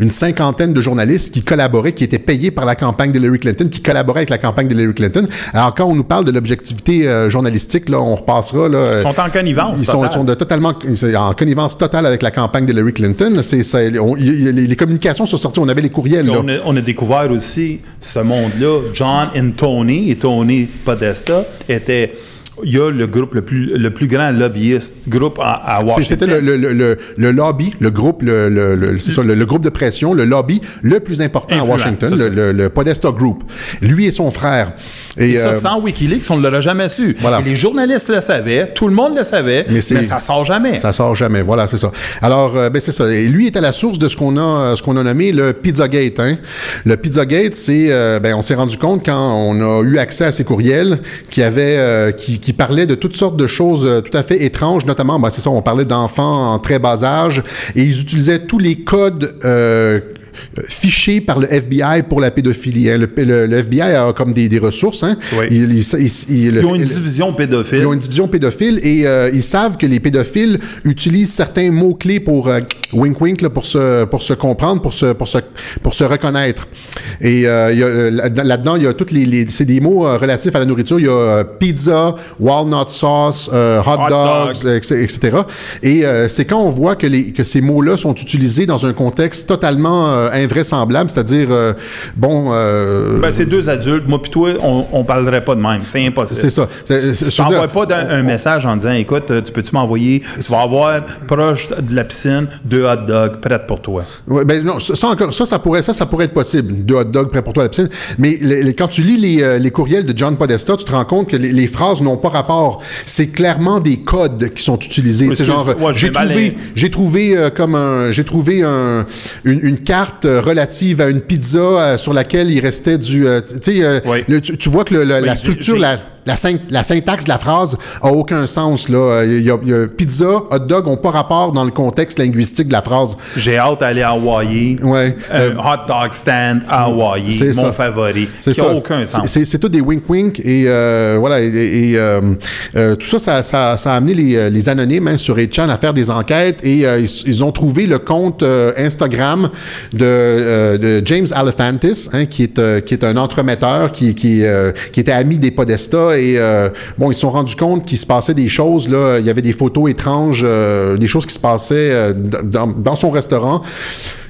une cinquantaine de journalistes qui collaboraient, qui étaient payés par la campagne d'Hillary Clinton, qui collaboraient avec la campagne d'Hillary Clinton. Alors, quand on nous parle de l'objectivité euh, journalistique, là, on repassera. Là, Ils sont en connivence. ils sont, totale. ils sont de totalement en connivence totale avec la campagne d'Hillary Clinton. C'est, les, les communications sont sorties, on avait les courriels. Là. On a, on a découvert aussi ce monde-là. John et Tony, et Tony Podesta, étaient. Il y a le groupe le plus, le plus grand lobbyiste, groupe à, Washington. C'était le, le, le, le- lobby, le groupe, le, le, le- c'est ça, groupe de pression, le lobby le plus important Influent, à Washington, le, Podesta Group. Lui et son frère. Et, Et ça, euh, sans Wikileaks, on ne l'aurait jamais su. Voilà. Les journalistes le savaient, tout le monde le savait, Mais mais, ça sort jamais. Ça sort jamais, voilà, c'est ça. Alors, euh, ben c'est ça. Et lui est à la source de ce qu'on a, euh, ce qu'on a nommé le Pizzagate. Hein. Le Pizzagate, c'est, euh, ben, on s'est rendu compte quand on a eu accès à ces courriels qui avaient, euh, qui, qui parlaient de toutes sortes de choses euh, tout à fait étranges, notamment, ben, c'est ça, on parlait d'enfants en très bas âge, et ils utilisaient tous les codes. Euh, fichés par le FBI pour la pédophilie. hein. Le, le- le FBI a comme des, des ressources. Hein. Oui. Il- il- il- il- le- Ils ont une division pédophile. ils ont une division pédophile et euh, ils savent que les pédophiles utilisent certains mots-clés pour euh, wink wink là, pour se pour se comprendre, pour se pour se pour se reconnaître. Et euh, euh, là-dedans, il y a toutes les, les- c'est des mots euh, relatifs à la nourriture, il y a euh, pizza, walnut sauce, euh, hot, Hot dogs, dog. etc. Et euh, c'est quand on voit que les que ces mots-là sont utilisés dans un contexte totalement euh, invraisemblable, c'est-à-dire euh, bon euh, Ben, c'est deux adultes. Moi puis toi, on, on parlerait pas de même. C'est impossible. c'est ça. Je n'envoies pas un message en disant Écoute, euh, tu peux-tu m'envoyer? Tu vas avoir proche de la piscine deux hot dogs prêtes pour toi. Ouais, ben non, ça, encore, ça, ça pourrait, ça, ça pourrait être possible. Deux hot dogs prêts pour toi à la piscine. Mais les- les- quand tu lis les, euh, les courriels de John Podesta, tu te rends compte que les, phrases n'ont pas rapport. C'est clairement des codes qui sont utilisés. Oui, C'est genre, ouais, j'ai trouvé, j'ai trouvé euh, comme un, j'ai trouvé un, une, une carte euh, relative à une pizza euh, sur laquelle il restait du, euh, tu sais, euh, Oui. le- tu, vois que le- le- la structure, la, la, syn- la syntaxe de la phrase a aucun sens. Là. Il y a, il y a pizza, hot dog n'ont pas rapport dans le contexte linguistique de la phrase. J'ai hâte d'aller à Hawaii. Ouais. Un Euh, hot dog stand à Hawaii, C'est mon ça. favori. C'est qui ça. n'a aucun sens. C'est tout des wink-wink et euh, voilà. Et, et, euh, euh, tout ça, ça, ça, ça a amené les, euh, les anonymes hein, sur 8chan à faire des enquêtes et euh, ils, ils ont trouvé le compte euh, Instagram de, euh, de James Alephantis, hein, qui est euh, qui est un entremetteur qui qui, euh, qui était ami des Podesta et euh, bon, ils se sont rendus compte qu'il se passait des choses là. Il y avait des photos étranges, euh, des choses qui se passaient euh, dans, dans son restaurant.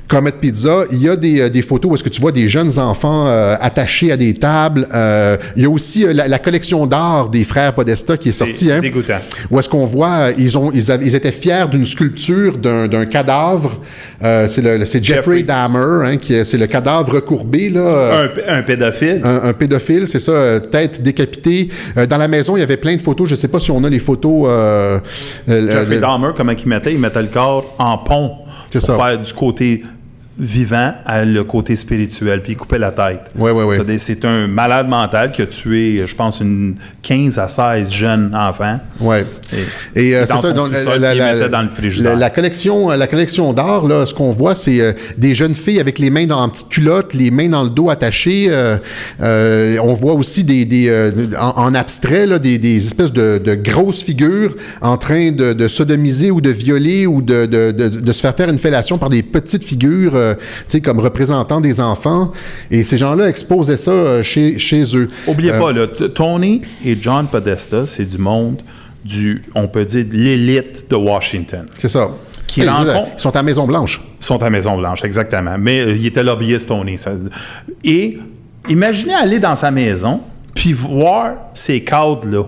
Comet Pizza, il y a des, euh, des photos où est-ce que tu vois des jeunes enfants euh, attachés à des tables. Euh, il y a aussi euh, la, la collection d'art des frères Podesta qui est sortie. Hein, dégoûtant. où est-ce qu'on voit, euh, ils, ont, ils, avaient- ils étaient fiers d'une sculpture d'un d'un cadavre. Euh, c'est le- c'est Jeffrey, Jeffrey. Dahmer, hein, qui est- c'est le cadavre recourbé. Là, Un, un pédophile. un, un pédophile, c'est ça, tête décapitée. Dans la maison, il y avait plein de photos. Je sais pas si on a les photos. Jeffrey Dahmer, comment il mettait? Il mettait le corps en pont C'est pour ça. faire du côté vivant à le côté spirituel, puis il coupait la tête. Ouais, ouais. C'est-à-dire, C'est un malade mental qui a tué, je pense, une 15 à 16 jeunes enfants. Et- Et, euh, et c'est ça. donc, il mettait dans le frigidaire. La, la collection, euh, la collection d'art, là, ce qu'on voit, c'est euh, des jeunes filles avec les mains dans en petites culottes, les mains dans le dos attachées. euh, on voit aussi des, des en, en abstrait là, des, des espèces de, de grosses figures en train de, de sodomiser ou de violer ou de se faire faire une fellation par des petites figures, euh, comme représentant des enfants. Et ces gens-là exposaient ça euh, chez, chez eux. Oubliez Euh, pas, là, t- Tony et John Podesta, c'est du monde du, on peut dire, de l'élite de Washington. C'est ça. Qui rencontre- Ils sont à Maison-Blanche. Ils sont à Maison-Blanche, exactement. Mais euh, il était lobbyiste, Tony. ça- Et imaginez aller dans sa maison puis voir ces cadres-là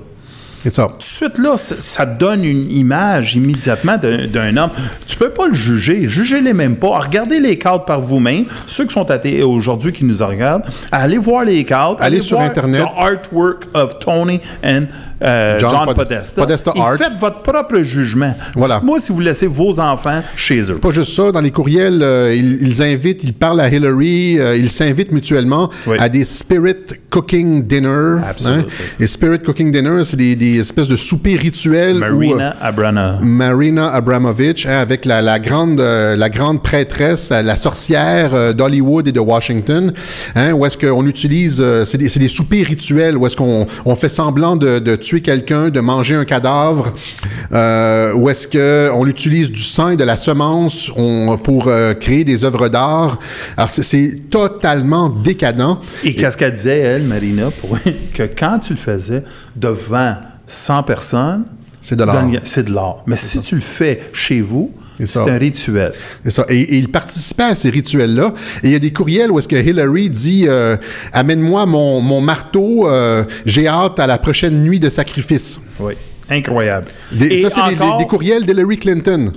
C'est ça. Tout de suite, là, ça, donne une image immédiatement d'un homme. Tu peux pas le juger. Jugez-les même pas. Regardez les cadres par vous-même. Ceux qui sont aujourd'hui qui nous regardent, allez voir les cadres. Allez sur voir Internet. The artwork of Tony and euh, John John, Podesta. Podesta. Et Art. faites votre propre jugement. Voilà. Dites-moi si vous laissez vos enfants chez eux. Pas juste ça, dans les courriels, euh, ils, ils invitent, ils parlent à Hillary, euh, ils s'invitent mutuellement Oui. à des spirit cooking dinner. Absolument. Les spirit cooking dinner, c'est des, des espèces de soupers rituels. où, euh, Marina Abrana. Marina Abramovich, hein, avec la, la grande, euh, la grande prêtresse, la, sorcière euh, d'Hollywood et de Washington, hein, où est-ce qu'on utilise, c'est des, c'est des soupers rituels, où est-ce qu'on on fait semblant de, de tuer quelqu'un, de manger un cadavre, euh, où est-ce qu'on utilise du sang et de la semence on, pour euh, créer des œuvres d'art. Alors c'est- c'est totalement décadent. Et qu'est-ce qu'elle disait, elle, Marina, pour, que quand tu le faisais devant 100 personnes, C'est de l'art. C'est de l'art. Mais si tu le fais chez vous, C'est un rituel. C'est ça. Et, et il participait à ces rituels-là. Et il y a des courriels où est-ce que Hillary dit euh, Amène-moi mon, mon marteau, euh, j'ai hâte à la prochaine nuit de sacrifice. Oui. Incroyable. Des- Et ça, c'est des, courriels d'Hillary Clinton.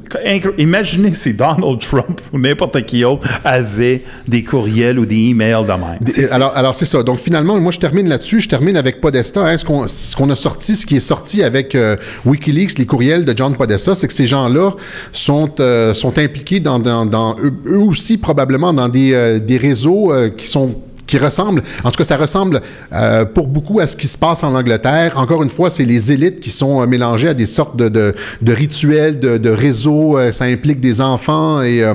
Imaginez si Donald Trump ou n'importe qui autre avait des courriels ou des emails de même. Des- alors, alors c'est ça. Donc finalement, moi je termine là-dessus. Je termine avec Podesta. hein. ce qu'on a sorti, ce qui est sorti avec euh, WikiLeaks, les courriels de John Podesta, c'est que ces gens-là sont euh, sont impliqués dans, dans, dans eux, eux aussi probablement dans des, euh, des réseaux qui sont qui ressemblent, en tout cas, ça ressemble euh, pour beaucoup à ce qui se passe en Angleterre. Encore une fois, c'est les élites qui sont euh, mélangées à des sortes de, de, de rituels, de, de réseaux. euh, ça implique des enfants et euh,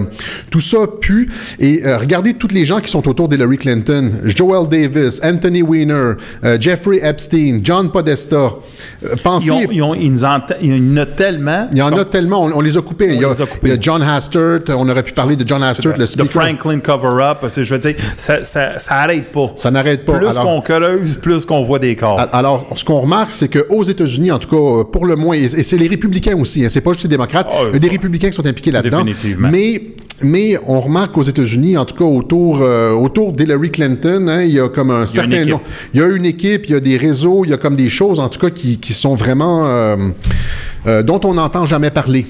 tout ça pue. Et euh, regardez toutes les gens qui sont autour d'Hillary Clinton. Joel Davis, Anthony Weiner, Jeffrey Epstein, John Podesta. Pensez... ils, ont, ils, ont- ils nous ent- il y en a tellement. il y en a tellement, on, on les a coupés. il, y a, les a coupés. il y a John Hastert, on aurait pu parler de John Hastert, le The speaker. Franklin cover-up, je veux dire, ça, ça, ça arrête pas. Ça n'arrête pas. Plus qu'on creuse, plus qu'on voit des corps. Al- Alors, ce qu'on remarque, c'est qu'aux États-Unis, en tout cas, euh, pour le moins, et c'est les républicains aussi, hein, c'est pas juste les démocrates, Ah, il y a des ça. républicains qui sont impliqués là-dedans. Définitivement. Mais, mais on remarque qu'aux États-Unis, en tout cas, autour, euh, autour d'Hillary Clinton, hein, il y a comme un certain nombre. Il y a une équipe, il y a des réseaux, il y a comme des choses, en tout cas, qui, qui sont vraiment. euh, euh, dont on n'entend jamais parler.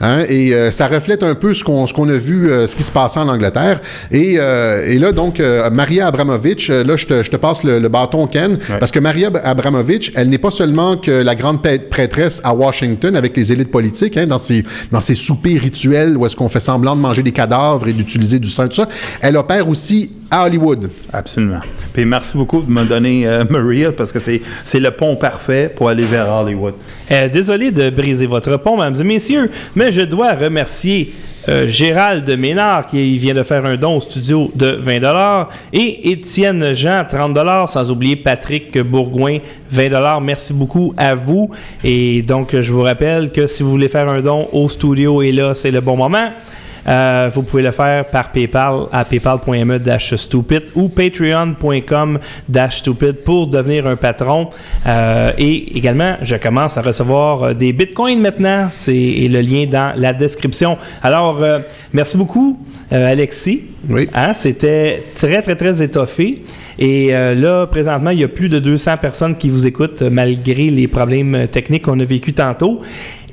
Hein, et euh, ça reflète un peu ce qu'on ce qu'on a vu, euh, ce qui se passait en Angleterre. Et, euh, et là, donc, Maria Abramovich, euh, là, je te, je te passe le, le bâton, Ken, parce que Maria Ab- Abramovich, elle n'est pas seulement que la grande prêtresse à Washington avec les élites politiques, hein, dans, ses, dans ses soupers rituels où est-ce qu'on fait semblant de manger des cadavres et d'utiliser du sang, tout ça. Elle opère aussi à Hollywood. Absolument. Puis merci beaucoup de me donner euh, Maria parce que c'est c'est le pont parfait pour aller vers Hollywood. Euh, désolé de briser votre pont, mesdames et messieurs, mais je dois remercier euh, Gérald Ménard qui vient de faire un don au studio de 20 et Étienne Jean 30 sans oublier Patrick Bourgoin 20 Merci beaucoup à vous. Et donc, je vous rappelle que si vous voulez faire un don au studio et là, c'est le bon moment. Euh, vous pouvez le faire par PayPal à paypal.me-stupid ou patreon.com-stupid pour devenir un patron. Euh, et également, je commence à recevoir euh, des bitcoins maintenant. C'est le lien dans la description. Alors, euh, merci beaucoup, Alexis. Oui. Hein, C'était très, très, très étoffé. Et euh, là, présentement, il y a plus de 200 personnes qui vous écoutent malgré les problèmes techniques qu'on a vécu tantôt.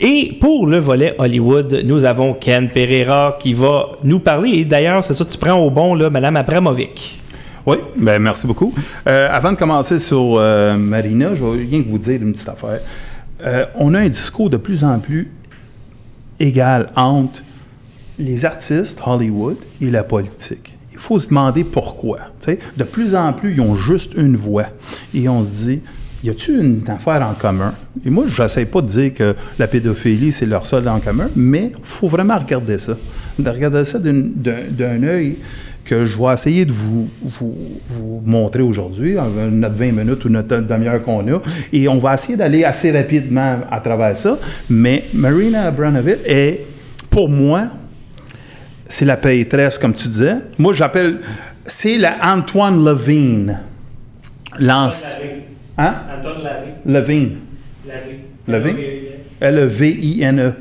Et pour le volet Hollywood, nous avons Ken Pereira qui va nous parler. D'ailleurs, c'est ça, tu prends au bon, là, Madame Abramovic. Oui, ben merci beaucoup. Euh, avant de commencer sur euh, Marina, je vais rien que vous dire une petite affaire. Euh, on a un discours de plus en plus égal entre les artistes, Hollywood, et la politique. Il faut se demander pourquoi. De plus en plus, ils ont juste une voix. Et on se dit, y a-t-il une affaire en commun? Et moi, je n'essaie pas de dire que la pédophilie, c'est leur seul en commun, mais il faut vraiment regarder ça. De regarder ça d'un œil que je vais essayer de vous, vous, vous montrer aujourd'hui, notre 20 minutes ou notre demi-heure qu'on a. Et on va essayer d'aller assez rapidement à travers ça. Mais Marina Abramovic est, pour moi, c'est la prêtresse, comme tu disais. Moi, j'appelle. C'est la Antoine Levine. Lance. Hein? Antoine Larry. Levine. Levine? L-E-V-I-N-E.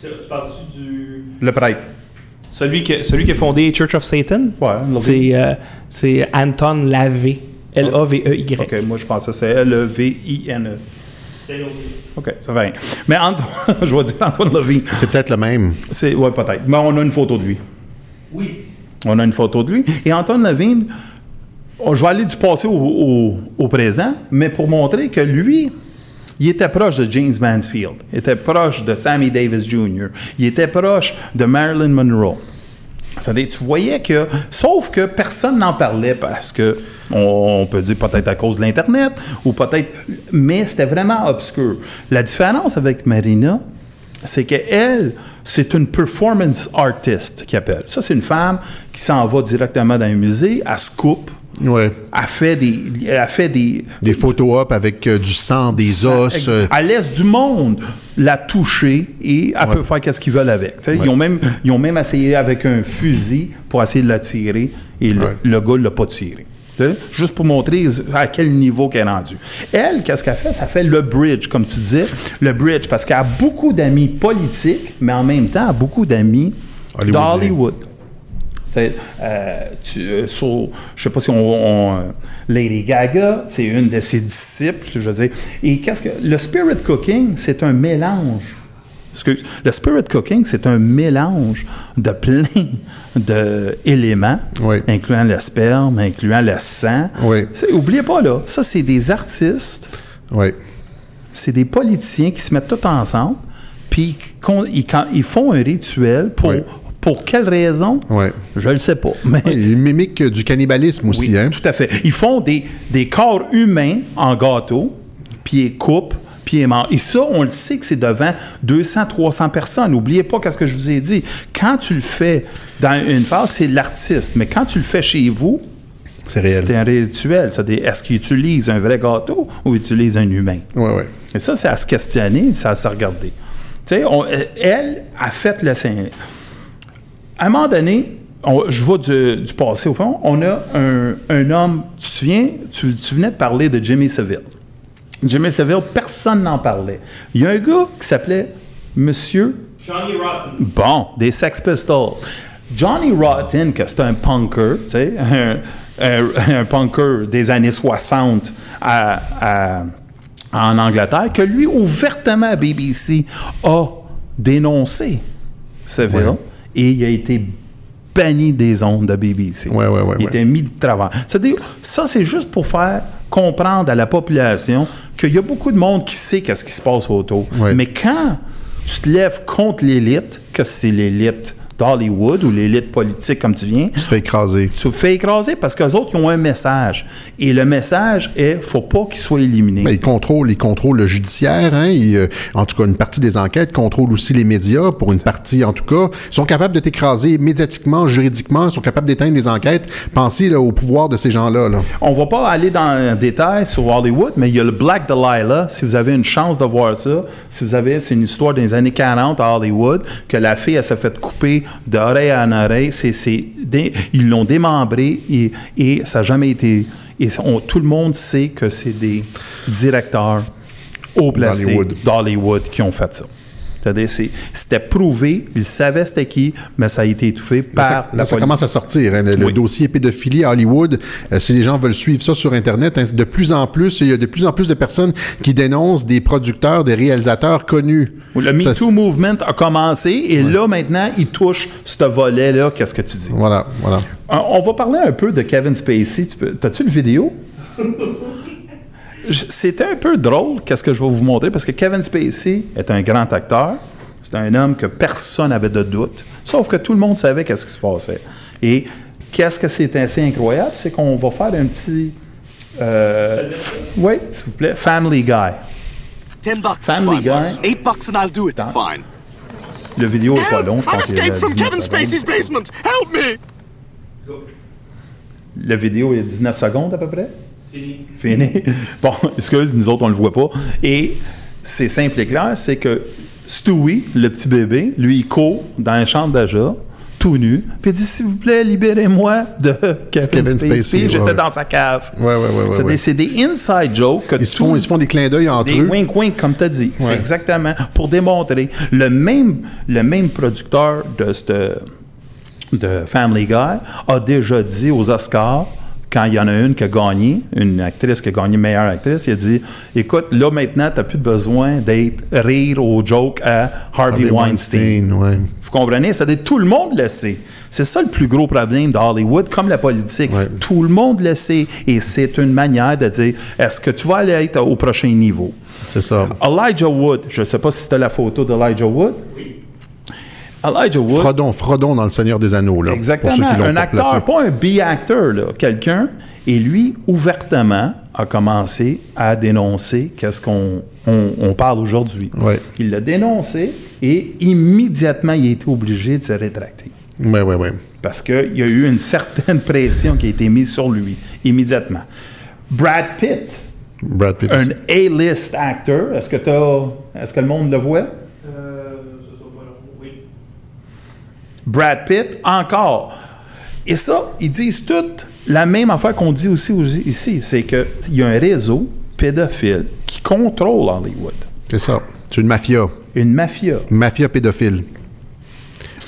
Tu parles-tu du. Le prêtre. Celui qui, celui qui a fondé Church of Satan? Ouais, Levine. C'est euh, c'est Anton Lavé. L-A-V-E-Y. OK, moi, je pense que c'est L-E-V-I-N-E. OK, ça va rien. Mais Antoine, je vais dire Antoine Levine. C'est peut-être le même. C'est, ouais, peut-être. Mais on a une photo de lui. Oui. On a une photo de lui. Et Antoine Levine, oh, je vais aller du passé au, présent, mais pour montrer que lui, il était proche de James Mansfield, il était proche de Sammy Davis Jr., il était proche de Marilyn Monroe. C'est-à-dire, tu voyais que, sauf que personne n'en parlait parce que, on, peut dire peut-être à cause de l'Internet, ou peut-être, mais c'était vraiment obscur. La différence avec Marina, c'est qu'elle, c'est une performance artist qui appelle. Ça, c'est une femme qui s'en va directement dans un musée, elle se coupe, Ouais. elle fait des, elle fait des, Des avec euh, du sang, des os. euh, Elle laisse du monde la toucher et elle peut faire qu'est-ce qu'ils veulent avec. Ils, ont même, ils ont même essayé avec un fusil pour essayer de la tirer et le, le gars ne l'a pas tiré. Juste pour montrer à quel niveau qu'elle est rendue. Elle, qu'est-ce qu'elle fait? Ça fait le bridge, comme tu disais. Le bridge, parce qu'elle a beaucoup d'amis politiques, mais en même temps, elle a beaucoup d'amis d'Hollywood. Euh, tu, euh, sur- je sais pas si on, on, euh, Lady Gaga, c'est une de ses disciples, je veux dire. Et qu'est-ce que le spirit cooking, c'est un mélange. Excuse, le spirit cooking, c'est un mélange de plein d'éléments, Oui. incluant le sperme, incluant le sang. Oui. Oubliez pas là, ça c'est des artistes ouais. c'est des politiciens qui se mettent tous ensemble, puis ils, quand- ils font un rituel pour, Oui. Pour quelle raison? Ouais. Je le sais pas. Mais Ouais, Une mimique du cannibalisme aussi, oui, hein? tout à fait. Ils font des, des corps humains en gâteau, puis ils coupent, puis ils mangent. Et ça, on le sait que c'est devant 200, 300 personnes. N'oubliez pas qu'est-ce que je vous ai dit. Quand tu le fais dans une phase, c'est l'artiste. Mais quand tu le fais chez vous, C'est réel. c'est un rituel. C'est-à-dire, Est-ce qu'ils utilisent un vrai gâteau ou ils utilisent un humain? Ouais, ouais. Et ça, c'est à se questionner, puis c'est à se regarder. Tu sais, elle a fait le. À un moment donné, on- je vais du, du passé au fond, on a un, un homme, tu te souviens, tu, tu venais de parler de Jimmy Seville. Jimmy Seville, personne n'en parlait. Il y a un gars qui s'appelait Monsieur Johnny Rotten. Bon, des Sex Pistols. Johnny Rotten, que c'est un punker, tu sais, un, un- un punker des années 60 à- à- en Angleterre, que lui, ouvertement à BBC, a dénoncé Seville Ouais. Et il a été banni des ondes de BBC. Ouais, ouais, ouais, il était mis de travers. C'est-à-dire, ça, c'est juste pour faire comprendre à la population qu'il y a beaucoup de monde qui sait qu'est-ce qui se passe autour. Mais quand tu te lèves contre l'élite, que c'est l'élite d'Hollywood ou l'élite politique, comme tu viens, Tu te fais écraser. tu te fais écraser parce qu'eux autres, ils ont un message. Et le message est faut pas qu'ils soient éliminés. Ben, ils contrôlent, ils contrôlent le judiciaire. Hein, ils, euh, en tout cas, une partie des enquêtes contrôle aussi les médias. Pour une partie, en tout cas, ils sont capables de t'écraser médiatiquement, juridiquement. Ils sont capables d'éteindre les enquêtes. Pensez là, au pouvoir de ces gens-là. Là. On va pas aller dans un détail sur Hollywood, mais il y a le Black Delilah. Si vous avez une chance de voir ça, si vous avez, c'est une histoire des années 40 à Hollywood, que la fille, elle s'est fait couper d'oreille en oreille. C'est, c'est dé- ils l'ont démembré et, et ça n'a jamais été. Et on- tout le monde sait que c'est des directeurs haut placés d'Hollywood qui ont fait ça. C'est-à-dire, c'est- c'était prouvé, ils savaient c'était qui, mais ça a été étouffé Là, par ça, la là, ça police. commence à sortir. hein, le, dossier pédophilie à Hollywood, euh, si les gens veulent suivre ça sur Internet, hein, de plus en plus, il y a de plus en plus de personnes qui dénoncent des producteurs, des réalisateurs connus. Le Ça, MeToo Movement a commencé et là, maintenant, il touche ce volet-là. Qu'est-ce que tu dis? Voilà, voilà. Euh, On va parler un peu de Kevin Spacey. Tu peux- T'as-tu le vidéo? C'était un peu drôle, qu'est-ce que je vais vous montrer, parce que Kevin Spacey est un grand acteur. C'est un homme que personne n'avait de doute, sauf que tout le monde savait qu'est-ce qui se passait. Et qu'est-ce que c'est assez incroyable, c'est qu'on va faire un petit... euh, oui, s'il vous plaît, Family Guy. Ten bucks. Family. Guy. Eight bucks and I'll do it. Fine. Le vidéo est pas long. I've escaped from 19 Kevin. Spacey's basement. Help me! Le vidéo est 19 secondes à peu près. Fini. Bon, excuse, nous autres, on le voit pas. Et c'est simple et clair, c'est que Stewie, le petit bébé, lui, il court dans un champ d'achat, tout nu, puis il dit S'il vous plaît, libérez-moi de Kevin, Kevin Spacey. Spacey, ouais, J'étais ouais. dans sa cave. Ouais, ouais, ouais, ouais, c'est, ouais. Des, c'est des inside jokes que Ils se, tout- font, ils se font des clins d'œil entre des eux. wink-wink, comme tu as dit. C'est Ouais. exactement pour démontrer. Le même, le même producteur de, cette- de Family Guy a déjà dit aux Oscars quand il y en a une qui a gagné, une actrice qui a gagné meilleure actrice, il a dit Écoute, là maintenant, tu n'as plus besoin d'être rire au joke à Harvey, Weinstein. ouais. Vous comprenez? Ça dit tout le monde le sait. C'est ça le plus gros problème de Hollywood, comme la politique. Ouais. Tout le monde le sait. Et c'est une manière de dire est-ce que tu vas aller être au prochain niveau? C'est ça. Elijah Wood, je ne sais pas si tu as la photo d'Elijah Wood. Elijah Wood. Frodon, Frodon dans Le Seigneur des Anneaux, là. Exactement. Un acteur, placé. pas un B-acteur, quelqu'un. Et lui, ouvertement, a commencé à dénoncer qu'est-ce qu'on on, on parle aujourd'hui. Ouais. Il l'a dénoncé et immédiatement, il a été obligé de se rétracter. Ouais, ouais, ouais. Parce qu'il y a eu une certaine pression qui a été mise sur lui, immédiatement. Brad Pitt, Brad Pitt. un A-list actor, est-ce que, t'as- est-ce que le monde le voit? Brad Pitt, encore. Et ça, ils disent toutes la même affaire qu'on dit aussi ici, c'est qu'il y a un réseau pédophile qui contrôle Hollywood. C'est ça. C'est une mafia. Une mafia. Une mafia pédophile.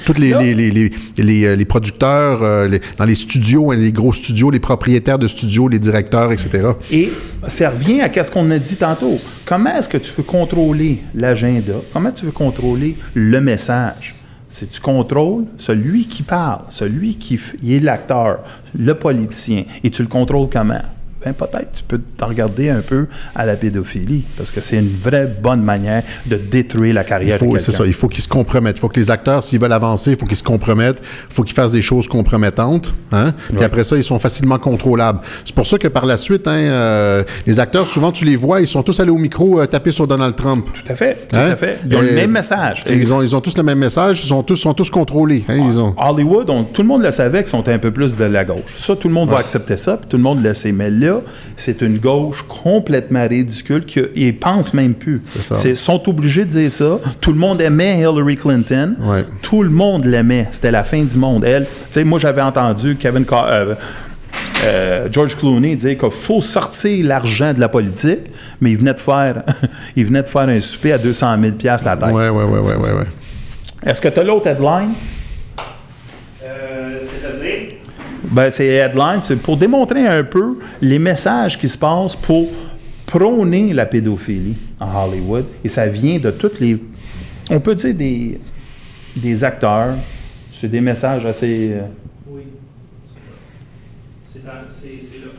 Tous les, les, les, les, les, euh, producteurs euh, dans les studios, hein, les gros studios, les propriétaires de studios, les directeurs, etc. Et ça revient à ce qu'on a dit tantôt. Comment est-ce que tu veux contrôler l'agenda? Comment tu veux contrôler le message? Si tu contrôles celui qui parle, celui qui il est l'acteur, le politicien, et tu le contrôles comment? Ben, peut-être tu peux te regarder un peu à la pédophilie, parce que c'est une vraie bonne manière de détruire la Il carrière faut, de c'est ça, il faut qu'ils se compromettent. Il faut que les acteurs, s'ils veulent avancer, il faut qu'ils se compromettent. Il faut qu'ils fassent des choses compromettantes. Hein? Puis après ça, ils sont facilement contrôlables. C'est pour ça que par la suite, hein, euh, les acteurs, souvent, tu les vois, ils sont tous allés au micro euh, taper sur Donald Trump. Tout à fait, tout Hein? à fait. Ils ont le même message. et Ils ont, ils ont tous le même message, ils sont tous, sont tous contrôlés. hein, ils ont... Hollywood, on- tout le monde le savait qu'ils sont un peu plus de la gauche. Ça, tout le monde va accepter ça, puis tout le monde le sait. Mais là, c'est une gauche complètement ridicule qu'ils pensent même plus. Ils sont obligés de dire ça. Tout le monde aimait Hillary Clinton. Ouais. Tout le monde l'aimait. C'était la fin du monde. Elle, tu sais, moi, j'avais entendu Kevin Car- euh, euh, George Clooney dire qu'il faut sortir l'argent de la politique, mais il venait de faire, il venait de faire un souper à 200 000 la tête. Ouais, ouais, ouais, ouais. Est-ce que tu as l'autre headline? C'est-à-dire? Ben, c'est headline, c'est pour démontrer un peu les messages qui se passent pour prôner la pédophilie en Hollywood. Et ça vient de toutes les. On peut dire des, des acteurs. C'est des messages assez. euh, Oui. C'est là.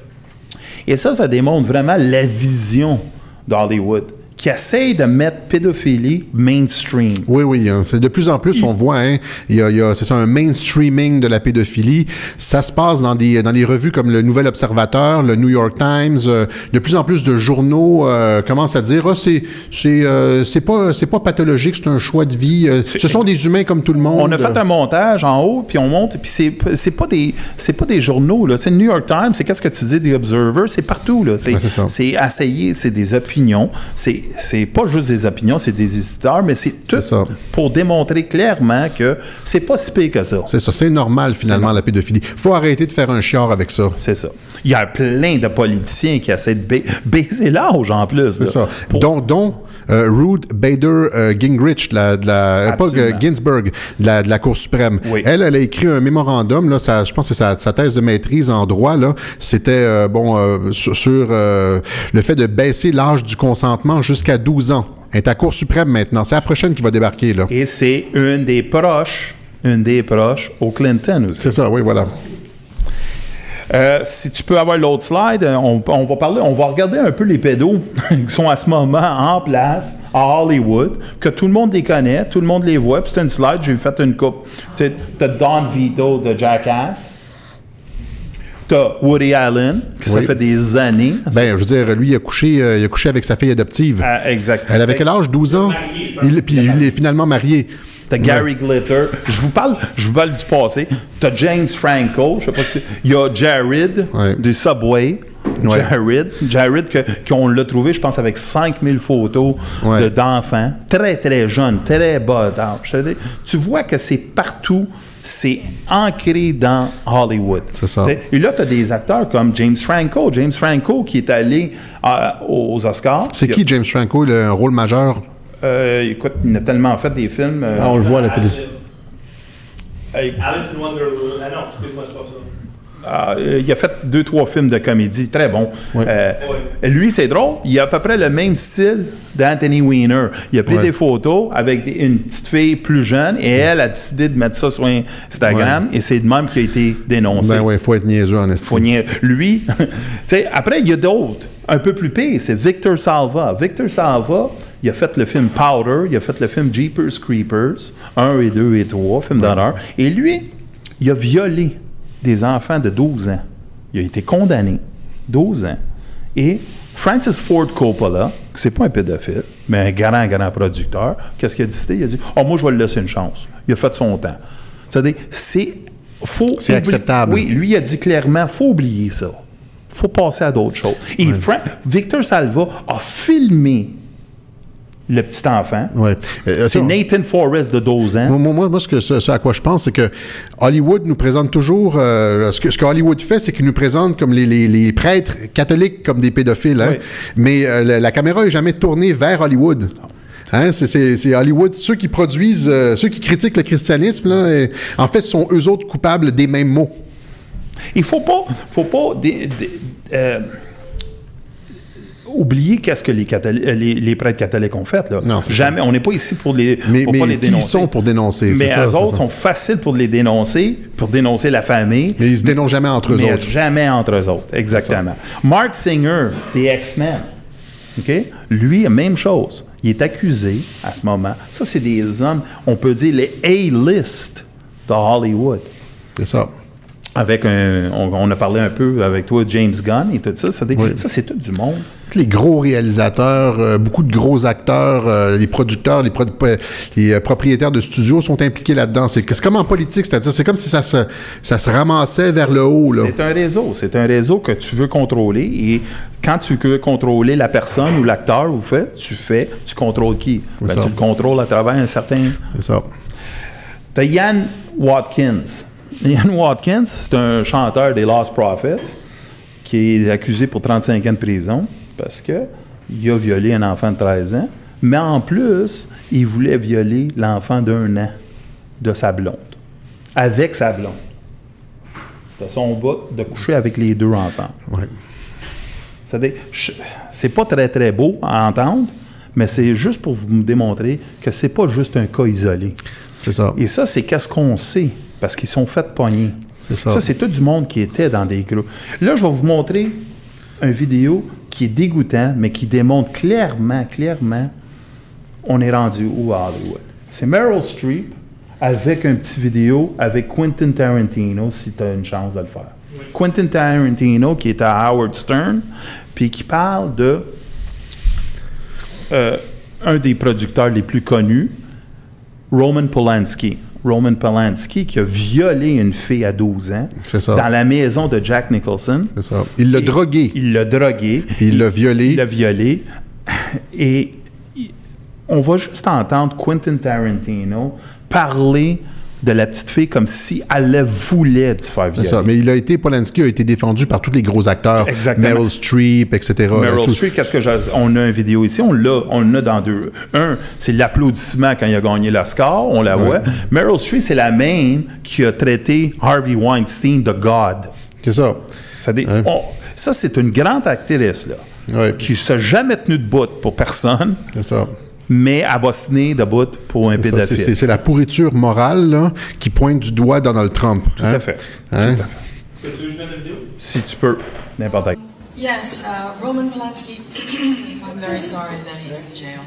Et ça, ça démontre vraiment la vision d'Hollywood qui essaye de mettre pédophilie mainstream. Oui, oui, hein, c'est de plus en plus, on voit, hein, il y a, y a- c'est ça, un mainstreaming de la pédophilie. Ça se passe dans des, dans les revues comme le Nouvel Observateur, le New York Times. euh, de plus en plus de journaux euh, commencent à dire, ah, c'est, c'est, euh, c'est pas, c'est pas pathologique, c'est un choix de vie. ce sont des humains comme tout le monde. On a fait un montage en haut, puis on monte, puis c'est c'est pas des c'est pas des journaux là, c'est le New York Times, c'est qu'est-ce que tu dis des Observer, c'est partout là, c'est Ouais, c'est ça. c'est essayé, c'est des opinions, c'est c'est pas juste des opinions, c'est des éditeurs, mais c'est tout ça. pour démontrer clairement que c'est pas si pire que ça. C'est ça, c'est normal finalement la pédophilie. Faut arrêter de faire un chiard avec ça. C'est ça. Il y a plein de politiciens qui essaient de ba- baiser l'âge en plus. C'est ça. Dont, dont euh, Ruth Bader euh, Gingrich, de la, de la, euh, pas Ginsburg, de la, de la Cour suprême. Oui. Elle, elle a écrit un mémorandum, là, ça, je pense que c'est sa, sa thèse de maîtrise en droit, là. C'était, euh, bon, sur, sur, le fait de baisser l'âge du consentement jusqu'à 12 ans. Elle est à Cour suprême maintenant. C'est la prochaine qui va débarquer, là. Et c'est une des proches, une des proches au Clinton aussi. C'est ça, oui, voilà. Euh, si tu peux avoir l'autre slide, euh, on, on va parler, on va regarder un peu les pédos qui sont à ce moment en place à Hollywood, que tout le monde les connaît, tout le monde les voit. Puis c'est une slide, j'ai fait une coupe. Tu sais, t'as Don Vito de Jackass. T'as Woody Allen, qui ça Oui. fait des années. Ben, je veux dire, lui, il a couché, euh, il a couché avec sa fille adoptive. Ah, exact. Elle avait quel âge? 12 ans? Marié, je pense. Il, puis il est finalement marié. T'as Gary Glitter. Je vous parle, je vous parle du passé. T'as James Franco. Je sais pas si. Il y a Jared du Subway. Ouais. Jared. Jared, que- qu'on l'a trouvé, je pense, avec 5000 photos Ouais. de- d'enfants. Très, très jeunes, très bas d'âge. Tu vois que c'est partout. C'est ancré dans Hollywood. C'est ça. Et là, tu as des acteurs comme James Franco. James Franco qui est allé euh, aux Oscars. C'est a- qui, James Franco? Il a un rôle majeur. Euh, écoute, il a tellement fait des films. euh, Ah, on le voit à la télé. hey, Alice in Wonderland. Ah non, excuse-moi, c'est pas ça. Ah, euh, il a fait deux, trois films de comédie très bons. Euh, lui, c'est drôle. Il a à peu près le même style d'Anthony Weiner. Il a pris Ouais. des photos avec des- une petite fille plus jeune et elle a décidé de mettre ça sur Instagram et c'est de même qu'il a été dénoncé. Ben ouais, faut être niaiseux en estime. Faut nier- Lui, tu sais, après, il y a d'autres, un peu plus pires. C'est Victor Salva. Victor Salva, il a fait le film Powder, il a fait le film Jeepers Creepers, 1 et 2 et 3, film d'horreur. Et lui, il a violé des enfants de 12 ans. Il a été condamné, 12 ans. Et Francis Ford Coppola, c'est pas un pédophile, mais un grand, grand producteur, qu'est-ce qu'il a décidé? Il a dit Oh, moi, je vais le laisser une chance. Il a fait son temps. C'est-à-dire, c'est. Faut C'est acceptable. Oui, lui a dit clairement, faut oublier ça. faut passer à d'autres choses. Et Victor Salva a filmé le petit enfant. Ouais. Euh, C'est Nathan Forrest de 12 ans. Moi, moi, moi, ce, que, ce, ce à quoi je pense, c'est que Hollywood nous présente toujours. euh, ce, que, ce que Hollywood fait, c'est qu'il nous présente comme les, les- les prêtres catholiques comme des pédophiles. hein. Oui. Mais euh, la, la caméra n'est jamais tournée vers Hollywood. Hein, c'est- Hollywood, ceux qui produisent, euh, ceux qui critiquent le christianisme, là, et- en fait, sont eux autres coupables des mêmes mots. Il faut pas, faut pas euh, oublier qu'est-ce que les, euh, les, les prêtres catholiques ont fait. Là. Non, Jamais. On n'est pas ici pour les, Mais, pour mais pas les dénoncer. sont pour dénoncer? Mais c'est autres ça. sont faciles pour les dénoncer, pour dénoncer la famille. Mais ils se dénoncent jamais entre eux mais autres. jamais entre eux autres, exactement. Mark Singer, des X-Men, OK? Lui, même chose. Il est accusé à ce moment. Ça, c'est des hommes, on peut dire les A-list de Hollywood. C'est ça. Avec un, on, on a parlé un peu avec toi, James Gunn et tout ça. Ça, des- Oui. ça, c'est tout du monde. Tous les gros réalisateurs, euh, beaucoup de gros acteurs, euh, les producteurs, les, euh, propriétaires de studios sont impliqués là-dedans. C'est comme en politique, c'est-à-dire c'est comme si ça se, ça se ramassait vers le haut. C'est un réseau. C'est un réseau que tu veux contrôler. Et quand tu veux contrôler la personne ou l'acteur ou fait, tu fais, tu contrôles qui? Ben, tu le contrôles à travers un certain C'est ça. T'as Ian Watkins. Ian Watkins, c'est un chanteur des Lost Prophets qui est accusé pour 35 ans de prison parce que il a violé un enfant de 13 ans, mais en plus, il voulait violer l'enfant d'un an de sa blonde, avec sa blonde. C'était son but de coucher avec les deux ensemble. Je- c'est pas très très beau à entendre, mais c'est juste pour vous démontrer que c'est pas juste un cas isolé. C'est ça. Et ça, c'est qu'est-ce qu'on sait, parce qu'ils sont faits pogner. C'est ça. c'est tout du monde qui était dans des groupes. Là, je vais vous montrer une vidéo qui est dégoûtant, mais qui démontre clairement, clairement, on est rendu où à Hollywood. C'est Meryl Streep avec un petit vidéo avec Quentin Tarantino, si tu as une chance de le faire. Quentin Tarantino, qui est à Howard Stern, puis qui parle de euh, un des producteurs les plus connus, Roman Polanski. Roman Polanski qui a violé une fille à 12 ans ça. dans la maison de Jack Nicholson. Ça. Il l'a drogué. Il l'a drogué. Il l'a violé. Il l'a violé. Et on va juste entendre Quentin Tarantino parler de la petite fille comme si elle le voulait de faire C'est violer. ça. Mais il a été, Polanski a été défendu par tous les gros acteurs. Exactement. Meryl Streep, etc. Meryl Tout- Streep, qu'est-ce que j'ai... On a une vidéo ici, on l'a, on l'a dans deux. Un, c'est l'applaudissement quand il a gagné l'Oscar, on la voit. Meryl Streep, c'est la même qui a traité Harvey Weinstein de God. C'est ça. C'est-à-dire, Hein? on- ça, c'est une grande actrice, là, Ouais. qui ne s'est jamais tenue debout pour personne, C'est ça. Mais elle va se tenir debout pour un pédophile. C'est- C'est c'est la pourriture morale là, qui pointe du doigt Donald Trump. Tout à fait. Hein? Tout à fait. Si tu peux, n'importe quand. Yes, uh, Roman Polanski. I'm very sorry that he's in jail.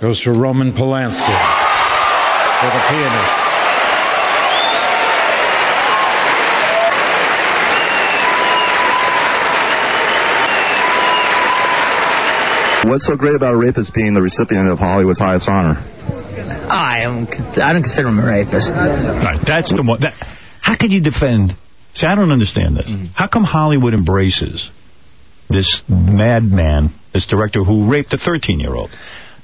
goes to Roman Polanski for the pianist. What's so great about a rapist being the recipient of Hollywood's highest honor? I am. I don't consider him a rapist. Right, that's the one. That, how can you defend? See, I don't understand this. Mm-hmm. How come Hollywood embraces this madman, this director who raped a 13 year old?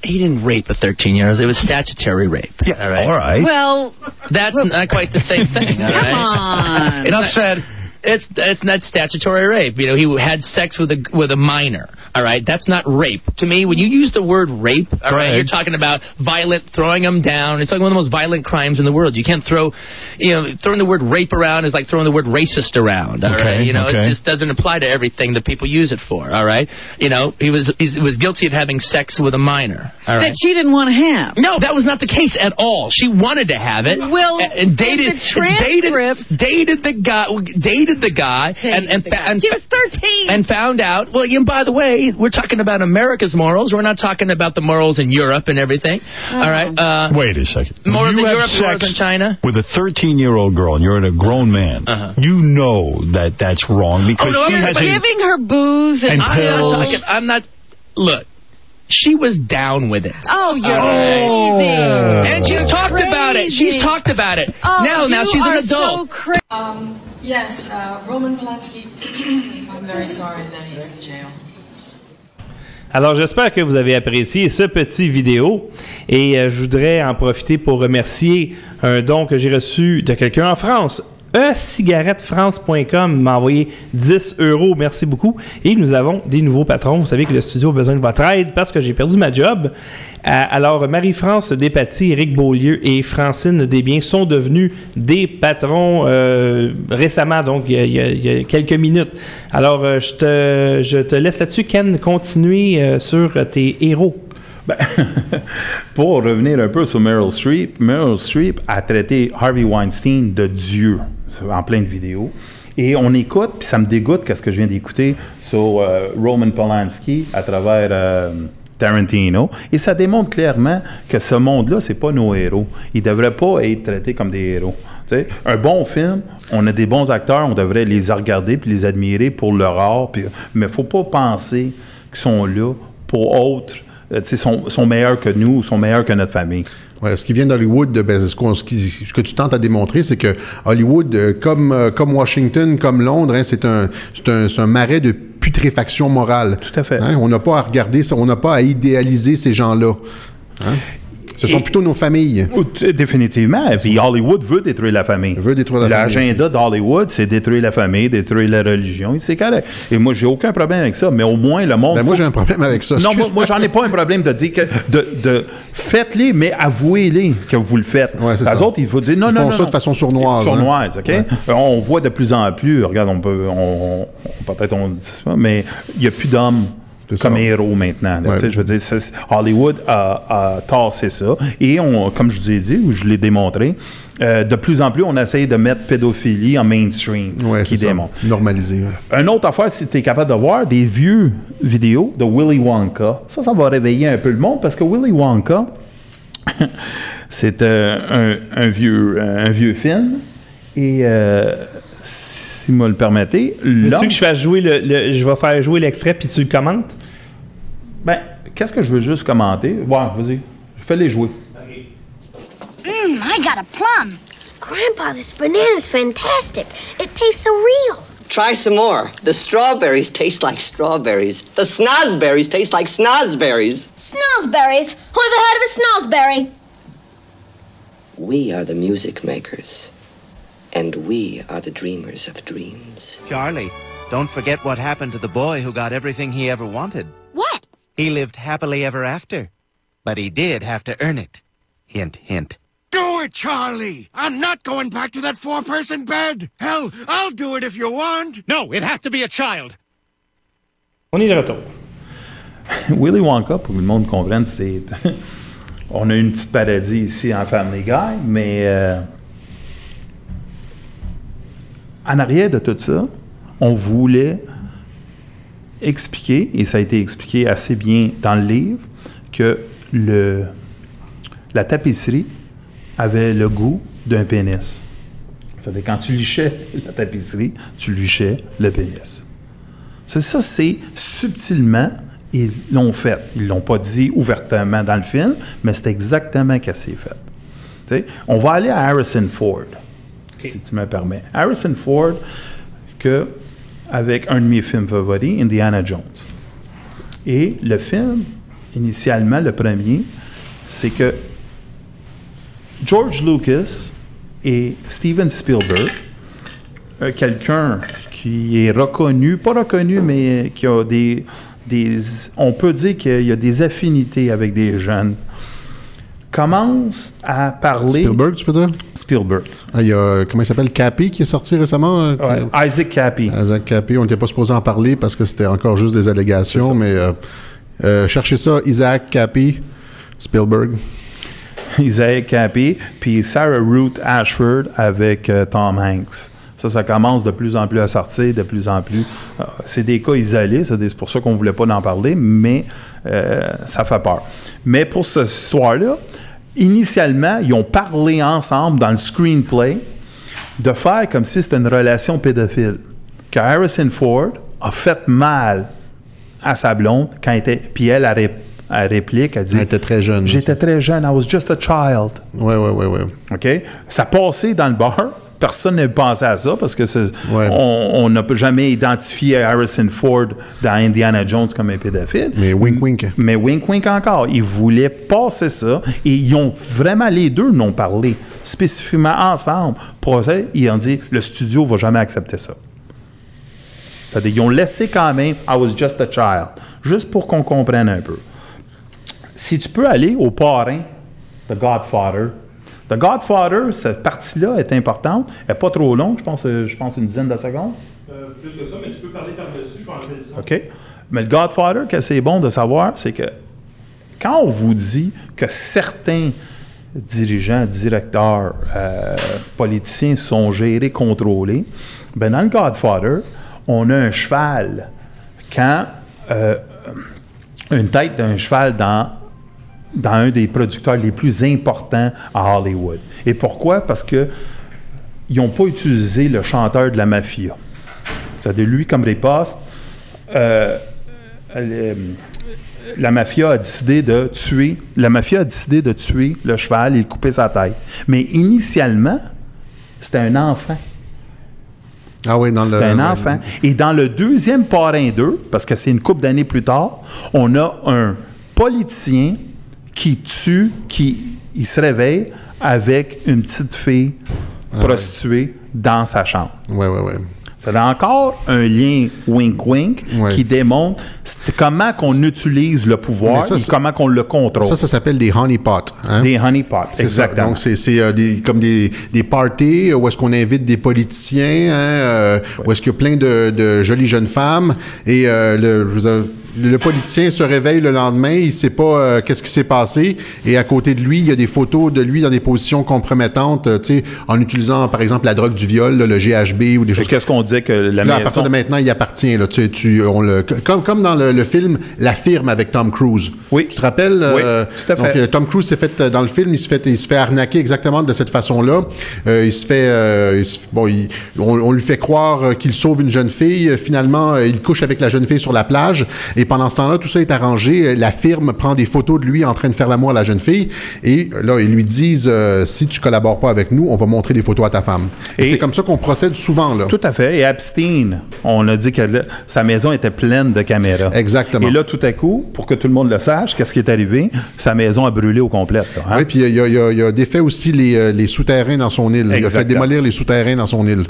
He didn't rape a 13 year old. It was statutory rape. Yeah, all right. all right. Well, that's not quite the same thing. Come right? on. It's Enough not- said. It's it's not statutory rape. You know, he had sex with a with a minor. All right, that's not rape. To me, when you use the word rape, all Go right, you're talking about violent, throwing them down. It's like one of the most violent crimes in the world. You can't throw, you know, throwing the word rape around is like throwing the word racist around. All right, Okay, you know, okay. it just doesn't apply to everything that people use it for. All right, you know, he was he was guilty of having sex with a minor. All right. That she didn't want to have. No, that was not the case at all. She wanted to have it. Well, and and dated in the dated transcripts- dated the guy dated the guy and and, the guy. and She was 13. and found out. Well, and by the way, we're talking about America's morals. We're not talking about the morals in Europe and everything. All right. Uh, Wait a second. Morals You in Europe, morals sex in China. With a 13-year-old girl, and you're a grown man. Uh-huh. You know that that's wrong because Oh, no, she has. Giving her booze and, And I'm not pills. talking. I'm not. Look, she was down with it. Oh, you're Oh. crazy. And she's talked about it. She's talked about it. Oh, now, now she's an adult. So Um, yes, uh, Roman Polanski, I'm very sorry that he's in jail. Alors, j'espère que vous avez apprécié ce petit vidéo et euh, je voudrais en profiter pour remercier un don que j'ai reçu de quelqu'un en France. e-cigarettefrance.com m'a envoyé 10 euros. Merci beaucoup. Et nous avons des nouveaux patrons. Vous savez que le studio a besoin de votre aide parce que j'ai perdu ma job. Euh, alors, Marie-France Despatie, Éric Beaulieu et Francine Desbiens sont devenus des patrons euh, récemment, donc il y, a, quelques minutes. Alors, euh, je, te, laisse là-dessus, Ken, continuer sur tes héros. Ben, pour revenir un peu sur Meryl Streep, Meryl Streep a traité Harvey Weinstein de Dieu en plein de vidéos. Et on écoute, puis ça me dégoûte qu'est-ce que je viens d'écouter sur euh, Roman Polanski à travers euh, Tarantino. Et ça démontre clairement que ce monde-là, c'est pas nos héros. Ils devraient pas être traités comme des héros. Tu sais, un bon film, on a des bons acteurs, on devrait les regarder puis les admirer pour leur art. Puis, mais faut pas penser qu'ils sont là pour autres euh, sont, sont meilleurs que nous, sont meilleurs que notre famille. Ce qui vient d'Hollywood, ben, ce, ce qui- ce que tu tentes à démontrer, c'est que Hollywood, euh, comme, euh, comme Washington, comme Londres, hein, c'est un, un marais de putréfaction morale. Tout à fait. Hein, on n'a pas à regarder ça, on n'a pas à idéaliser ces gens-là. Hein? Ce sont Et- plutôt nos familles. Oh, Définitivement. Puis Hollywood veut détruire la famille. Veut détruire la famille L'agenda d'Hollywood, c'est détruire la famille, détruire la religion. Et C'est correct. Et moi, j'ai aucun problème avec ça. Mais au moins, le monde. Ben, moi, faut- j'ai un problème avec ça. Non, moi, j'en ai pas un problème de dire que de, de faites-les, mais avouez-les que vous le faites. Ouais, Les ça. autres, il faut dire non, Ils non, font non, ça non. de façon sournoise, Sournoise, hein. ok? Ouais. Euh, On voit de plus en plus. Regarde, on peut, on, on- peut-être on dit ça, mais il y a plus d'hommes. Comme héros maintenant. là. Ouais. Je veux dire, Hollywood a, a tassé ça. Et on, comme je vous ai dit, ou je l'ai démontré, euh, de plus en plus, on essaye de mettre pédophilie en mainstream Ouais, qui démontre. Normalisé. ouais. Une autre affaire, si tu es capable de voir des vieux vidéos de Willy Wonka, ça, ça va réveiller un peu le monde parce que Willy Wonka, c'est euh, un, un vieux, un vieux film. Et euh, si vous me le permettez, l'homme- que je fasse jouer le, le- je vais faire jouer l'extrait puis tu le commentes? Ben, qu'est-ce que je veux juste commenter? Ouais, vas-y. Fais-les jouer. Mmm, I got a plum. Grandpa, this banana's fantastic. It tastes so real. Try some more. The strawberries taste like strawberries. The snozberries taste like snozberries. Snozberries? Who ever heard of a snozberry? We are the music makers. And we are the dreamers of dreams. Charlie, don't forget what happened to the boy who got everything he ever wanted. What? He lived happily ever after. But he did have to earn it. Hint, hint. Do it, Charlie! I'm not going back to that four person bed! Hell, I'll do it if you want! No, it has to be a child. On est de retour. Willy Wonka, pour que le monde comprenne, c'est. On a une petite parodie ici en Family Guy, mais euh, en arrière de tout ça, on voulait expliquer, et ça a été expliqué assez bien dans le livre, que le, la tapisserie avait le goût d'un pénis. C'est-à-dire, quand tu lichais la tapisserie, tu lichais le pénis. C'est ça, c'est subtilement, ils l'ont fait. Ils l'ont pas dit ouvertement dans le film, mais c'est exactement ce qui s'est fait. On va aller à Harrison Ford, si tu me permets. Harrison Ford, que, avec un de mes films favoris, Indiana Jones. Et le film, initialement, le premier, c'est que George Lucas et Steven Spielberg, euh, quelqu'un qui est reconnu, pas reconnu, mais qui a des, des, on peut dire qu'il y a des affinités avec des jeunes, commence à parler. Spielberg, tu veux dire? Spielberg. Ah, il y a, comment il s'appelle, Cappy, qui est sorti récemment? euh, Ouais, Isaac Cappy. Isaac Cappy, on n'était pas supposé en parler parce que c'était encore juste des allégations, mais euh, euh, cherchez ça, Isaac Cappy, Spielberg. Isaiah Cappy, puis Sarah Ruth Ashford avec Tom Hanks. Ça, ça commence de plus en plus à sortir, de plus en plus. euh, c'est des cas isolés, c'est pour ça qu'on voulait pas en parler, mais euh, ça fait peur. Mais pour cette histoire-là, initialement, ils ont parlé ensemble dans le screenplay de faire comme si c'était une relation pédophile. Que Harrison Ford a fait mal à sa blonde quand elle était. Puis elle, elle, elle réplique, elle dit Elle était très jeune. J'étais très jeune, I was just a child. Ouais, ouais, ouais, ouais. OK? Ça passait dans le bar. Personne n'a pensé à ça parce que on on n'a jamais identifié Harrison Ford dans Indiana Jones comme un pédophile. Mais wink wink. Mais wink wink encore. Ils voulaient passer ça et ils ont vraiment, les deux n'ont parlé spécifiquement ensemble. Pour ça, ils ont dit le studio va jamais accepter ça. C'est-à-dire, ils ont laissé quand même I was just a child, juste pour qu'on comprenne un peu. Si tu peux aller au parrain, The Godfather. The Godfather, cette partie-là est importante. Elle n'est pas trop longue, je pense, euh, je pense une dizaine de secondes. plus que ça, mais tu peux parler par-dessus, je vais enlever. OK? Mais le Godfather, que c'est bon de savoir, c'est que quand on vous dit que certains dirigeants, directeurs, euh, politiciens sont gérés, contrôlés, ben dans le Godfather, on a un cheval. Quand euh, une tête d'un cheval dans dans un des producteurs les plus importants à Hollywood. Et pourquoi? Parce que ils n'ont pas utilisé le chanteur de la mafia. C'est-à-dire, lui, comme riposte, euh, le- la mafia a décidé de tuer, la mafia a décidé de tuer le cheval et de couper sa tête. Mais initialement, c'était un enfant. Ah oui, dans le. C'était un enfant. Et dans le deuxième parrain 2, parce que c'est une couple d'années plus tard, on a un politicien qui tue, qui il se réveille avec une petite fille prostituée dans sa chambre. Ouais, ouais, ouais. C'est encore un lien wink-wink Ouais. qui démontre comment qu'on utilise le pouvoir ça, et comment qu'on le contrôle. Ça, ça s'appelle des honeypots. Hein? Des honeypots, C'est ça. exactement. Donc, c'est euh, des, comme des, des parties où est-ce qu'on invite des politiciens, hein, euh, où est-ce qu'il y a plein de, de jolies jeunes femmes. Et euh, le, je vous ai- le politicien se réveille le lendemain, il sait pas euh, qu'est-ce qui s'est passé. Et à côté de lui, il y a des photos de lui dans des positions compromettantes, euh, tu sais, en utilisant, par exemple, la drogue du viol, là, le GHB ou des choses Qu'est-ce qu'on disait que la Là, à maison... partir de maintenant, il appartient. Là, tu, tu- on le, comme, comme dans le, le film La firme avec Tom Cruise. Oui. Tu te rappelles? Oui, euh, tout à fait. Donc, Tom Cruise s'est fait, dans le film, il se fait, il se fait arnaquer exactement de cette façon-là. Il se fait, il se- bon, il- on, on lui fait croire qu'il sauve une jeune fille. Finalement, il couche avec la jeune fille sur la plage. Et pendant ce temps-là, tout ça est arrangé. La firme prend des photos de lui en train de faire l'amour à la jeune fille. Et là, ils lui disent, euh, si tu collabores pas avec nous, on va montrer des photos à ta femme. Et, Et- c'est comme ça qu'on procède souvent, là. Tout à fait. Et Epstein, on a dit que là, sa maison était pleine de caméras. Exactement. Et là, tout à coup, pour que tout le monde le sache, qu'est-ce qui est arrivé? Sa maison a brûlé au complet. hein? Oui, puis il y a, y y défait aussi les, euh, les souterrains dans son île. Il a fait démolir les souterrains dans son île.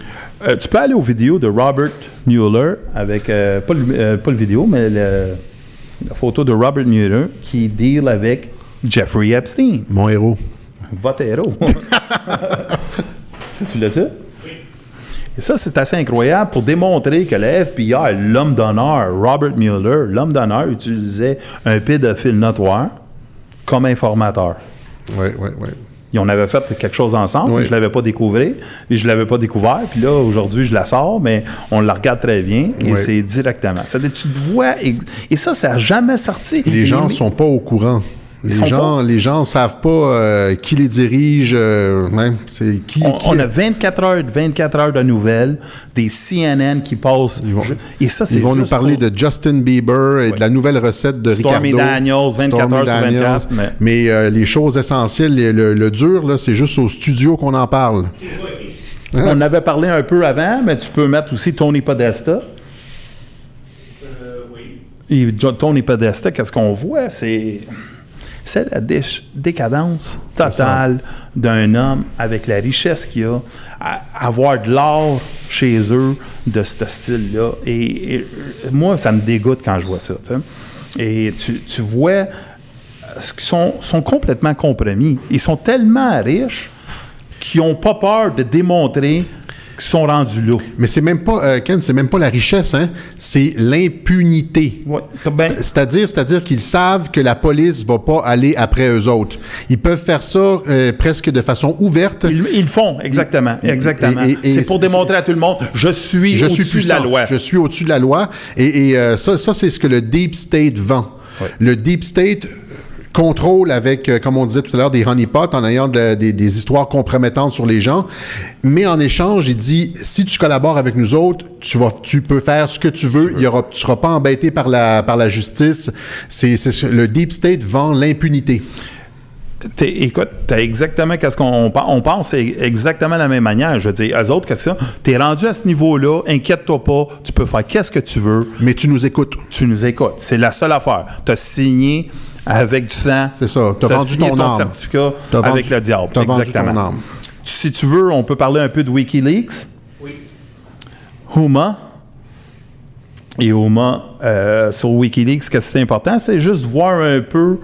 Euh, tu peux aller aux vidéos de Robert Mueller avec, euh, pas, le, pas le vidéo, mais le- la photo de Robert Mueller qui deal avec Jeffrey Epstein. Mon héros. Votre héros. tu l'as dit? Et ça, c'est assez incroyable pour démontrer que le FBI, l'homme d'honneur, Robert Mueller, l'homme d'honneur, utilisait un pédophile notoire comme informateur. Oui, oui, oui. Et on avait fait quelque chose ensemble, Oui. je ne l'avais pas découvert, et je ne l'avais pas découvert, puis là, aujourd'hui, je la sors, mais on la regarde très bien, et Oui. c'est directement. C'est-à-dire, tu te vois, et, et ça, ça n'a jamais sorti. Les gens Et- sont pas au courant. Les gens, les gens savent pas euh, qui les dirige. euh, hein, c'est qui, On, qui- on a 24 heures, 24 heures de nouvelles, des CNN qui passent. et ça, c'est Ils vont nous parler pour- de Justin Bieber et de la nouvelle recette de Stormy Ricardo. Daniels, 24 Stormy heures sur Daniels. 24, mais- Mais euh, les choses essentielles, les- le, le dur, là, c'est juste au studio qu'on en parle. On avait parlé un peu avant, mais tu peux mettre aussi Tony Podesta. Et Jo- Tony Podesta, qu'est-ce qu'on voit? C'est. C'est la dé- décadence totale d'un homme avec la richesse qu'il a, avoir de l'art chez eux de ce style-là. Et, euh, moi, ça me dégoûte quand je vois ça. Et tu, tu vois euh, sont, sont complètement compromis. Ils sont tellement riches qu'ils n'ont pas peur de démontrer qu'ils sont rendus là. Mais c'est même pas, euh, Ken, c'est même pas la richesse, hein? C'est l'impunité. ben C'est- C'est-à-dire, c'est-à-dire qu'ils savent que la police va pas aller après eux autres. Ils peuvent faire ça euh, presque de façon ouverte. Ils, ils font, exactement. Et- exactement. c'est pour démontrer à tout le monde, je suis je suis au-dessus de la loi. Je suis au-dessus de la loi. Et, et, euh, ça, ça c'est ce que le Deep State vend. Le Deep State contrôle avec, euh, comme on disait tout à l'heure, des honeypots en ayant de des, des histoires compromettantes sur les gens. Mais en échange, il dit, si tu collabores avec nous autres, tu, vas, tu peux faire ce que tu veux. Il y aura, tu seras pas embêté par la, par la justice. C'est, c'est- le Deep State vend l'impunité. T'es- écoute, t'as exactement qu'est-ce qu'on on pense exactement de la même manière. Je veux dire, eux autres, qu'est-ce que? T'es rendu à ce niveau-là, inquiète-toi pas, tu peux faire qu'est-ce que tu veux. Mais tu nous écoutes. Tu nous écoutes. C'est la seule affaire. T'as signé avec du sang. C'est ça. T'as vendu signé ton ton âme. certificat vendu- avec le diable. vendu exactement. ton âme. Si tu veux, on peut parler un peu de WikiLeaks. Oui. Huma. Et Huma, euh, sur WikiLeaks, ce que c'est important, c'est juste voir un peu.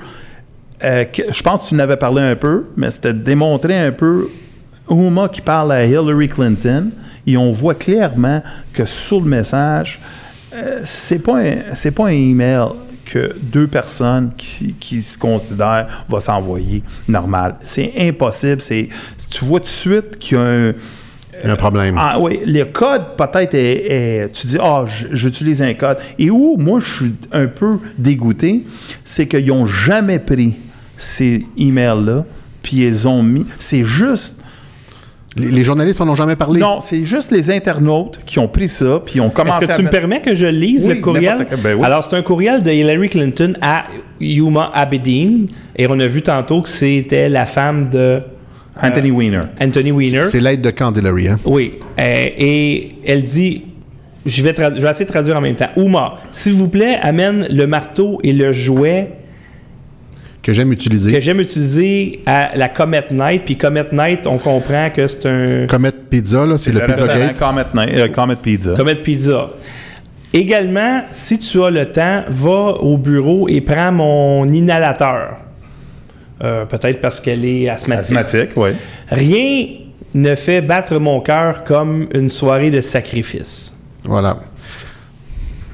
euh, que- je pense que tu en avais parlé un peu, mais c'était de démontrer un peu Huma qui parle à Hillary Clinton. Et on voit clairement que sur le message, euh, c'est pas un, c'est pas un email que deux personnes qui, qui se considèrent vont s'envoyer normal. C'est impossible. C'est, tu vois tout de suite qu'il y a un Il y a un problème. ah oui, le code peut-être est, est- tu dis ah j'utilise un code et où moi je suis un peu dégoûté, c'est qu'ils n'ont jamais pris ces emails là puis ils ont mis c'est juste Les, les journalistes en ont jamais parlé. non, c'est juste les internautes qui ont pris ça puis ont commencé Est-ce que à tu me permets que je lise Oui, le courriel? ben oui. Alors, c'est un courriel de Hillary Clinton à Yuma Abedin. Et on a vu tantôt que c'était la femme de... Anthony Weiner. Anthony Weiner. C'est l'aide de camp d'Hillary, hein? Oui. Euh, et elle dit... Je vais, je vais essayer de traduire en même temps. Uma, s'il vous plaît, amène le marteau et le jouet Que j'aime utiliser. que j'aime utiliser à la Comet Night. Puis Comet Night, on comprend que c'est un... Comet Pizza, là, c'est le, Pizza Gate. Comet, Night- euh, Comet Pizza. Comet Pizza. Également, si tu as le temps, va au bureau et prends mon inhalateur. Euh, Peut-être parce qu'elle est asthmatique. Asthmatique, oui. Rien ne fait battre mon cœur comme une soirée de sacrifice. Voilà.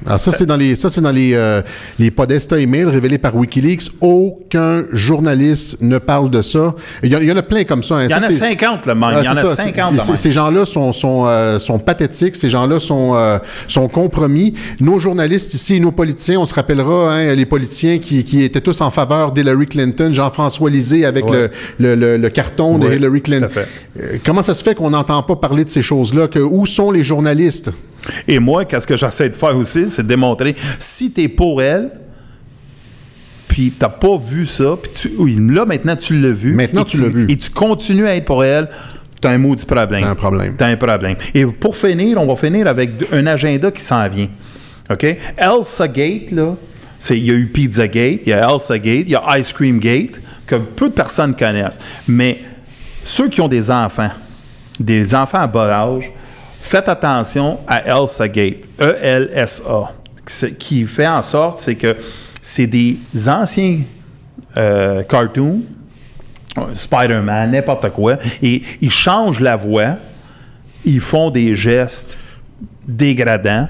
Alors ça, c'est dans les, ça, c'est dans les, euh, les Podesta emails révélés par Wikileaks. Aucun journaliste ne parle de ça. Il y, en- il y en a plein comme ça. hein. Il y en Ça, a c'est- 50 le même. Ah, Il y en c'est a ça. 50 C'est- de c'est- même. Ces gens-là sont, sont, euh, sont pathétiques. Ces gens-là sont, euh, sont compromis. Nos journalistes ici, nos politiciens, on se rappellera, hein, les politiciens qui, qui étaient tous en faveur d'Hillary Clinton, Jean-François Lisée avec Ouais. le, le, le- le carton de Ouais, Hillary Clinton. tout à fait. Euh, comment ça se fait qu'on n'entend pas parler de ces choses-là? Que, où sont les journalistes? Et moi, qu'est-ce que j'essaie de faire aussi, c'est de démontrer si tu es pour elle, puis t'as pas vu ça, puis tu, oui, là maintenant tu l'as vu. Maintenant, et tu l'as vu. Et tu continues à être pour elle, t'as un maudit problème. T'as un problème. T'as un problème. Et pour finir, on va finir avec un agenda qui s'en vient. OK? Elsa Gate, là, c'est- il y a eu Pizza Gate, il y a Elsa Gate, il y a Ice Cream Gate, que peu de personnes connaissent. Mais ceux qui ont des enfants, des enfants à bas âge, faites attention à Elsa Gate, E-L-S-A, qui fait en sorte, c'est que c'est des anciens euh, cartoons, Spider-Man, n'importe quoi, et ils changent la voix, ils font des gestes dégradants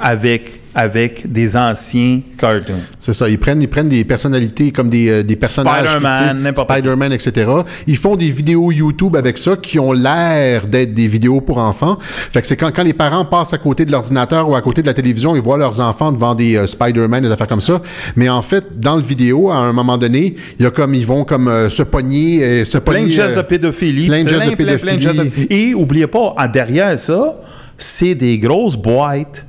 avec avec des anciens cartoons. C'est ça. Ils prennent, ils prennent des personnalités comme des, euh, des personnages Spider-Man, n'importe Spider-Man, etc. Ils font des vidéos YouTube avec ça qui ont l'air d'être des vidéos pour enfants. Fait que c'est quand, quand les parents passent à côté de l'ordinateur ou à côté de la télévision, ils voient leurs enfants devant des euh, Spider-Man, des affaires comme ça. Mais en fait, dans le vidéo, à un moment donné, il y a comme, ils vont comme euh, se pogner, euh, se Plein pogner. de gestes euh, de pédophilie. Plein de gestes de plein, plein, plein de pédophilie. gestes de- Et oubliez pas, derrière ça, c'est des grosses boîtes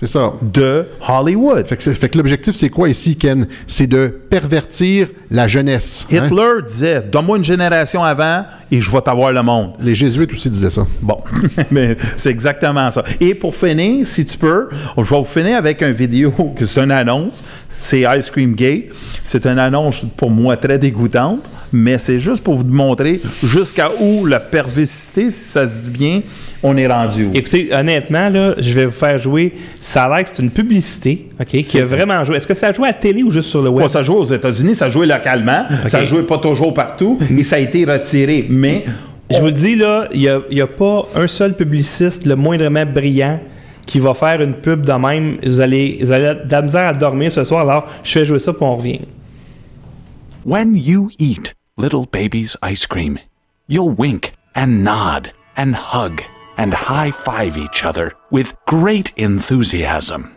C'est ça. de Hollywood. Fait que, c'est- fait que l'objectif, c'est quoi ici, Ken? C'est de pervertir la jeunesse. hein? Hitler disait Donne-moi une génération avant et je vais t'avoir le monde. Les jésuites aussi disaient ça. Bon, mais c'est exactement ça. Et pour finir, si tu peux, je vais vous finir avec une vidéo, c'est une annonce. C'est Ice Cream Gate. C'est une annonce pour moi très dégoûtante, mais c'est juste pour vous montrer jusqu'à où la perversité, si ça se dit bien, on est rendu où. Écoutez, honnêtement, là, je vais vous faire jouer. Ça a l'air que c'est une publicité, OK, qui a vraiment joué. Est-ce que ça a joué à la télé ou juste sur le web? Ça joue aux États-Unis, ça jouait localement, ça jouait pas toujours partout, mais ça a été retiré. Mais Je vous dis, là, il n'y a, pas un seul publiciste le moindrement brillant qui va faire une pub de même. Vous allez, vous allez de la misère à dormir ce soir, alors je fais jouer ça, on revient. When you eat little baby's ice cream, you'll wink and nod and hug and high five each other with great enthusiasm.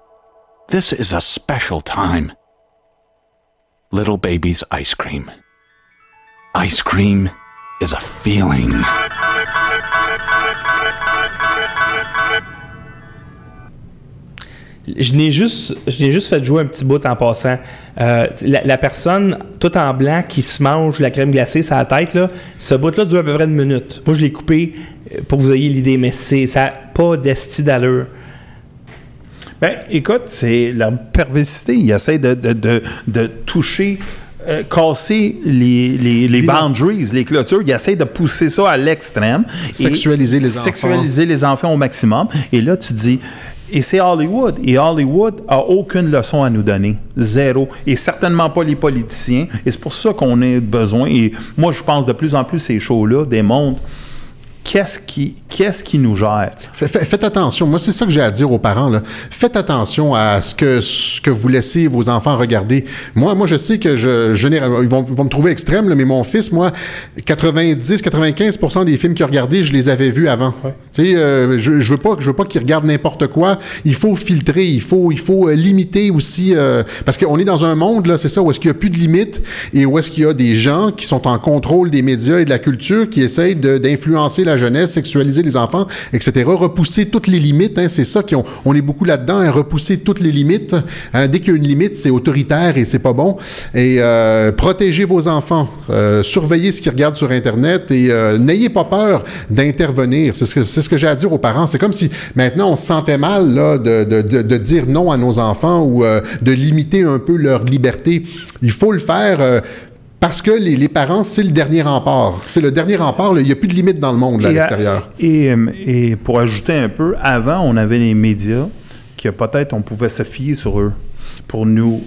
This is a special time. Little baby's ice cream. Ice cream is a feeling. Je n'ai juste, je n'ai juste fait jouer un petit bout en passant. Euh, la, la personne, tout en blanc, qui se mange la crème glacée sur la tête, là, ce bout-là dure à peu près une minute. Moi, je l'ai coupé euh, pour que vous ayez l'idée, mais c'est, ça n'a pas d'esti d'allure. Ben, écoute, c'est la perversité. Il essaie de, de, de, de toucher, euh, casser les, les, les boundaries, les clôtures. Il essaie de pousser ça à l'extrême. Sexualiser les enfants. Sexualiser les enfants au maximum. Et là, tu dis. Et c'est Hollywood. Et Hollywood a aucune leçon à nous donner. Zéro. Et certainement pas les politiciens. Et c'est pour ça qu'on a besoin. Et moi, je pense de plus en plus ces shows-là démontrent qu'est-ce qui, qu'est-ce qui nous gère? Fait- fait- Faites attention. Moi, c'est ça que j'ai à dire aux parents. Là. Faites attention à ce que, ce que vous laissez vos enfants regarder. Moi, moi je sais que je, je ils, vont, ils vont me trouver extrême, là, mais mon fils, moi, 90-95% des films qu'il a regardés, je les avais vus avant. Tu sais, euh, je, je veux pas, je veux pas qu'il regarde n'importe quoi. Il faut filtrer, il faut, il faut euh, limiter aussi, euh, parce qu'on est dans un monde là, c'est ça, où est-ce qu'il y a plus de limites et où est-ce qu'il y a des gens qui sont en contrôle des médias et de la culture, qui essayent d'influencer la jeunesse, sexualiser les enfants, etc. Repousser toutes les limites, hein, c'est ça qu'on on est beaucoup là-dedans, hein, repousser toutes les limites. Hein, dès qu'il y a une limite, c'est autoritaire et c'est pas bon. Et euh, protégez vos enfants, euh, surveillez ce qu'ils regardent sur Internet et euh, n'ayez pas peur d'intervenir. C'est ce que j'ai à dire aux parents. C'est comme si maintenant on se sentait mal de, dire non à nos enfants ou de limiter un peu leur liberté. Il faut le faire. Parce que les, les parents, c'est le dernier rempart. C'est le dernier rempart. là. Il n'y a plus de limite dans le monde là, à l'extérieur. Et, euh, et pour ajouter un peu, avant, on avait les médias que peut-être on pouvait se fier sur eux pour nous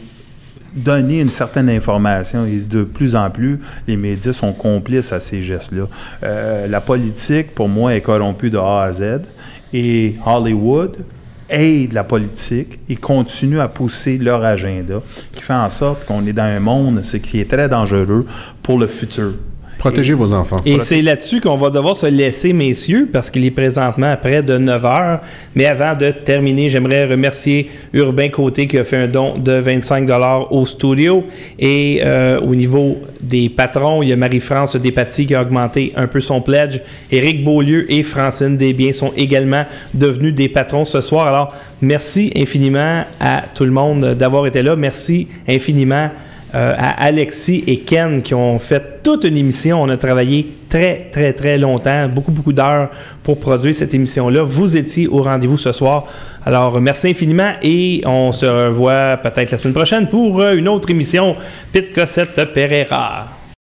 donner une certaine information. Et de plus en plus, les médias sont complices à ces gestes-là. Euh, la politique, pour moi, est corrompue de A à Z. Et Hollywood aide la politique et continue à pousser leur agenda, qui fait en sorte qu'on est dans un monde ce qui est très dangereux pour le futur. Protégez vos enfants. Et c'est là-dessus qu'on va devoir se laisser, messieurs, parce qu'il est présentement près de 9 heures. Mais avant de terminer, j'aimerais remercier Urbain Côté qui a fait un don de 25 au studio. Et euh, au niveau des patrons, il y a Marie-France Despatie qui a augmenté un peu son pledge. Éric Beaulieu et Francine Desbiens sont également devenus des patrons ce soir. Alors, merci infiniment à tout le monde d'avoir été là. Merci infiniment euh, à Alexis et Ken qui ont fait toute une émission. On a travaillé très, très, très longtemps, beaucoup, beaucoup d'heures pour produire cette émission-là. Vous étiez au rendez-vous ce soir. Alors, merci infiniment et on se revoit peut-être la semaine prochaine pour une autre émission Pete Cossette Pereira.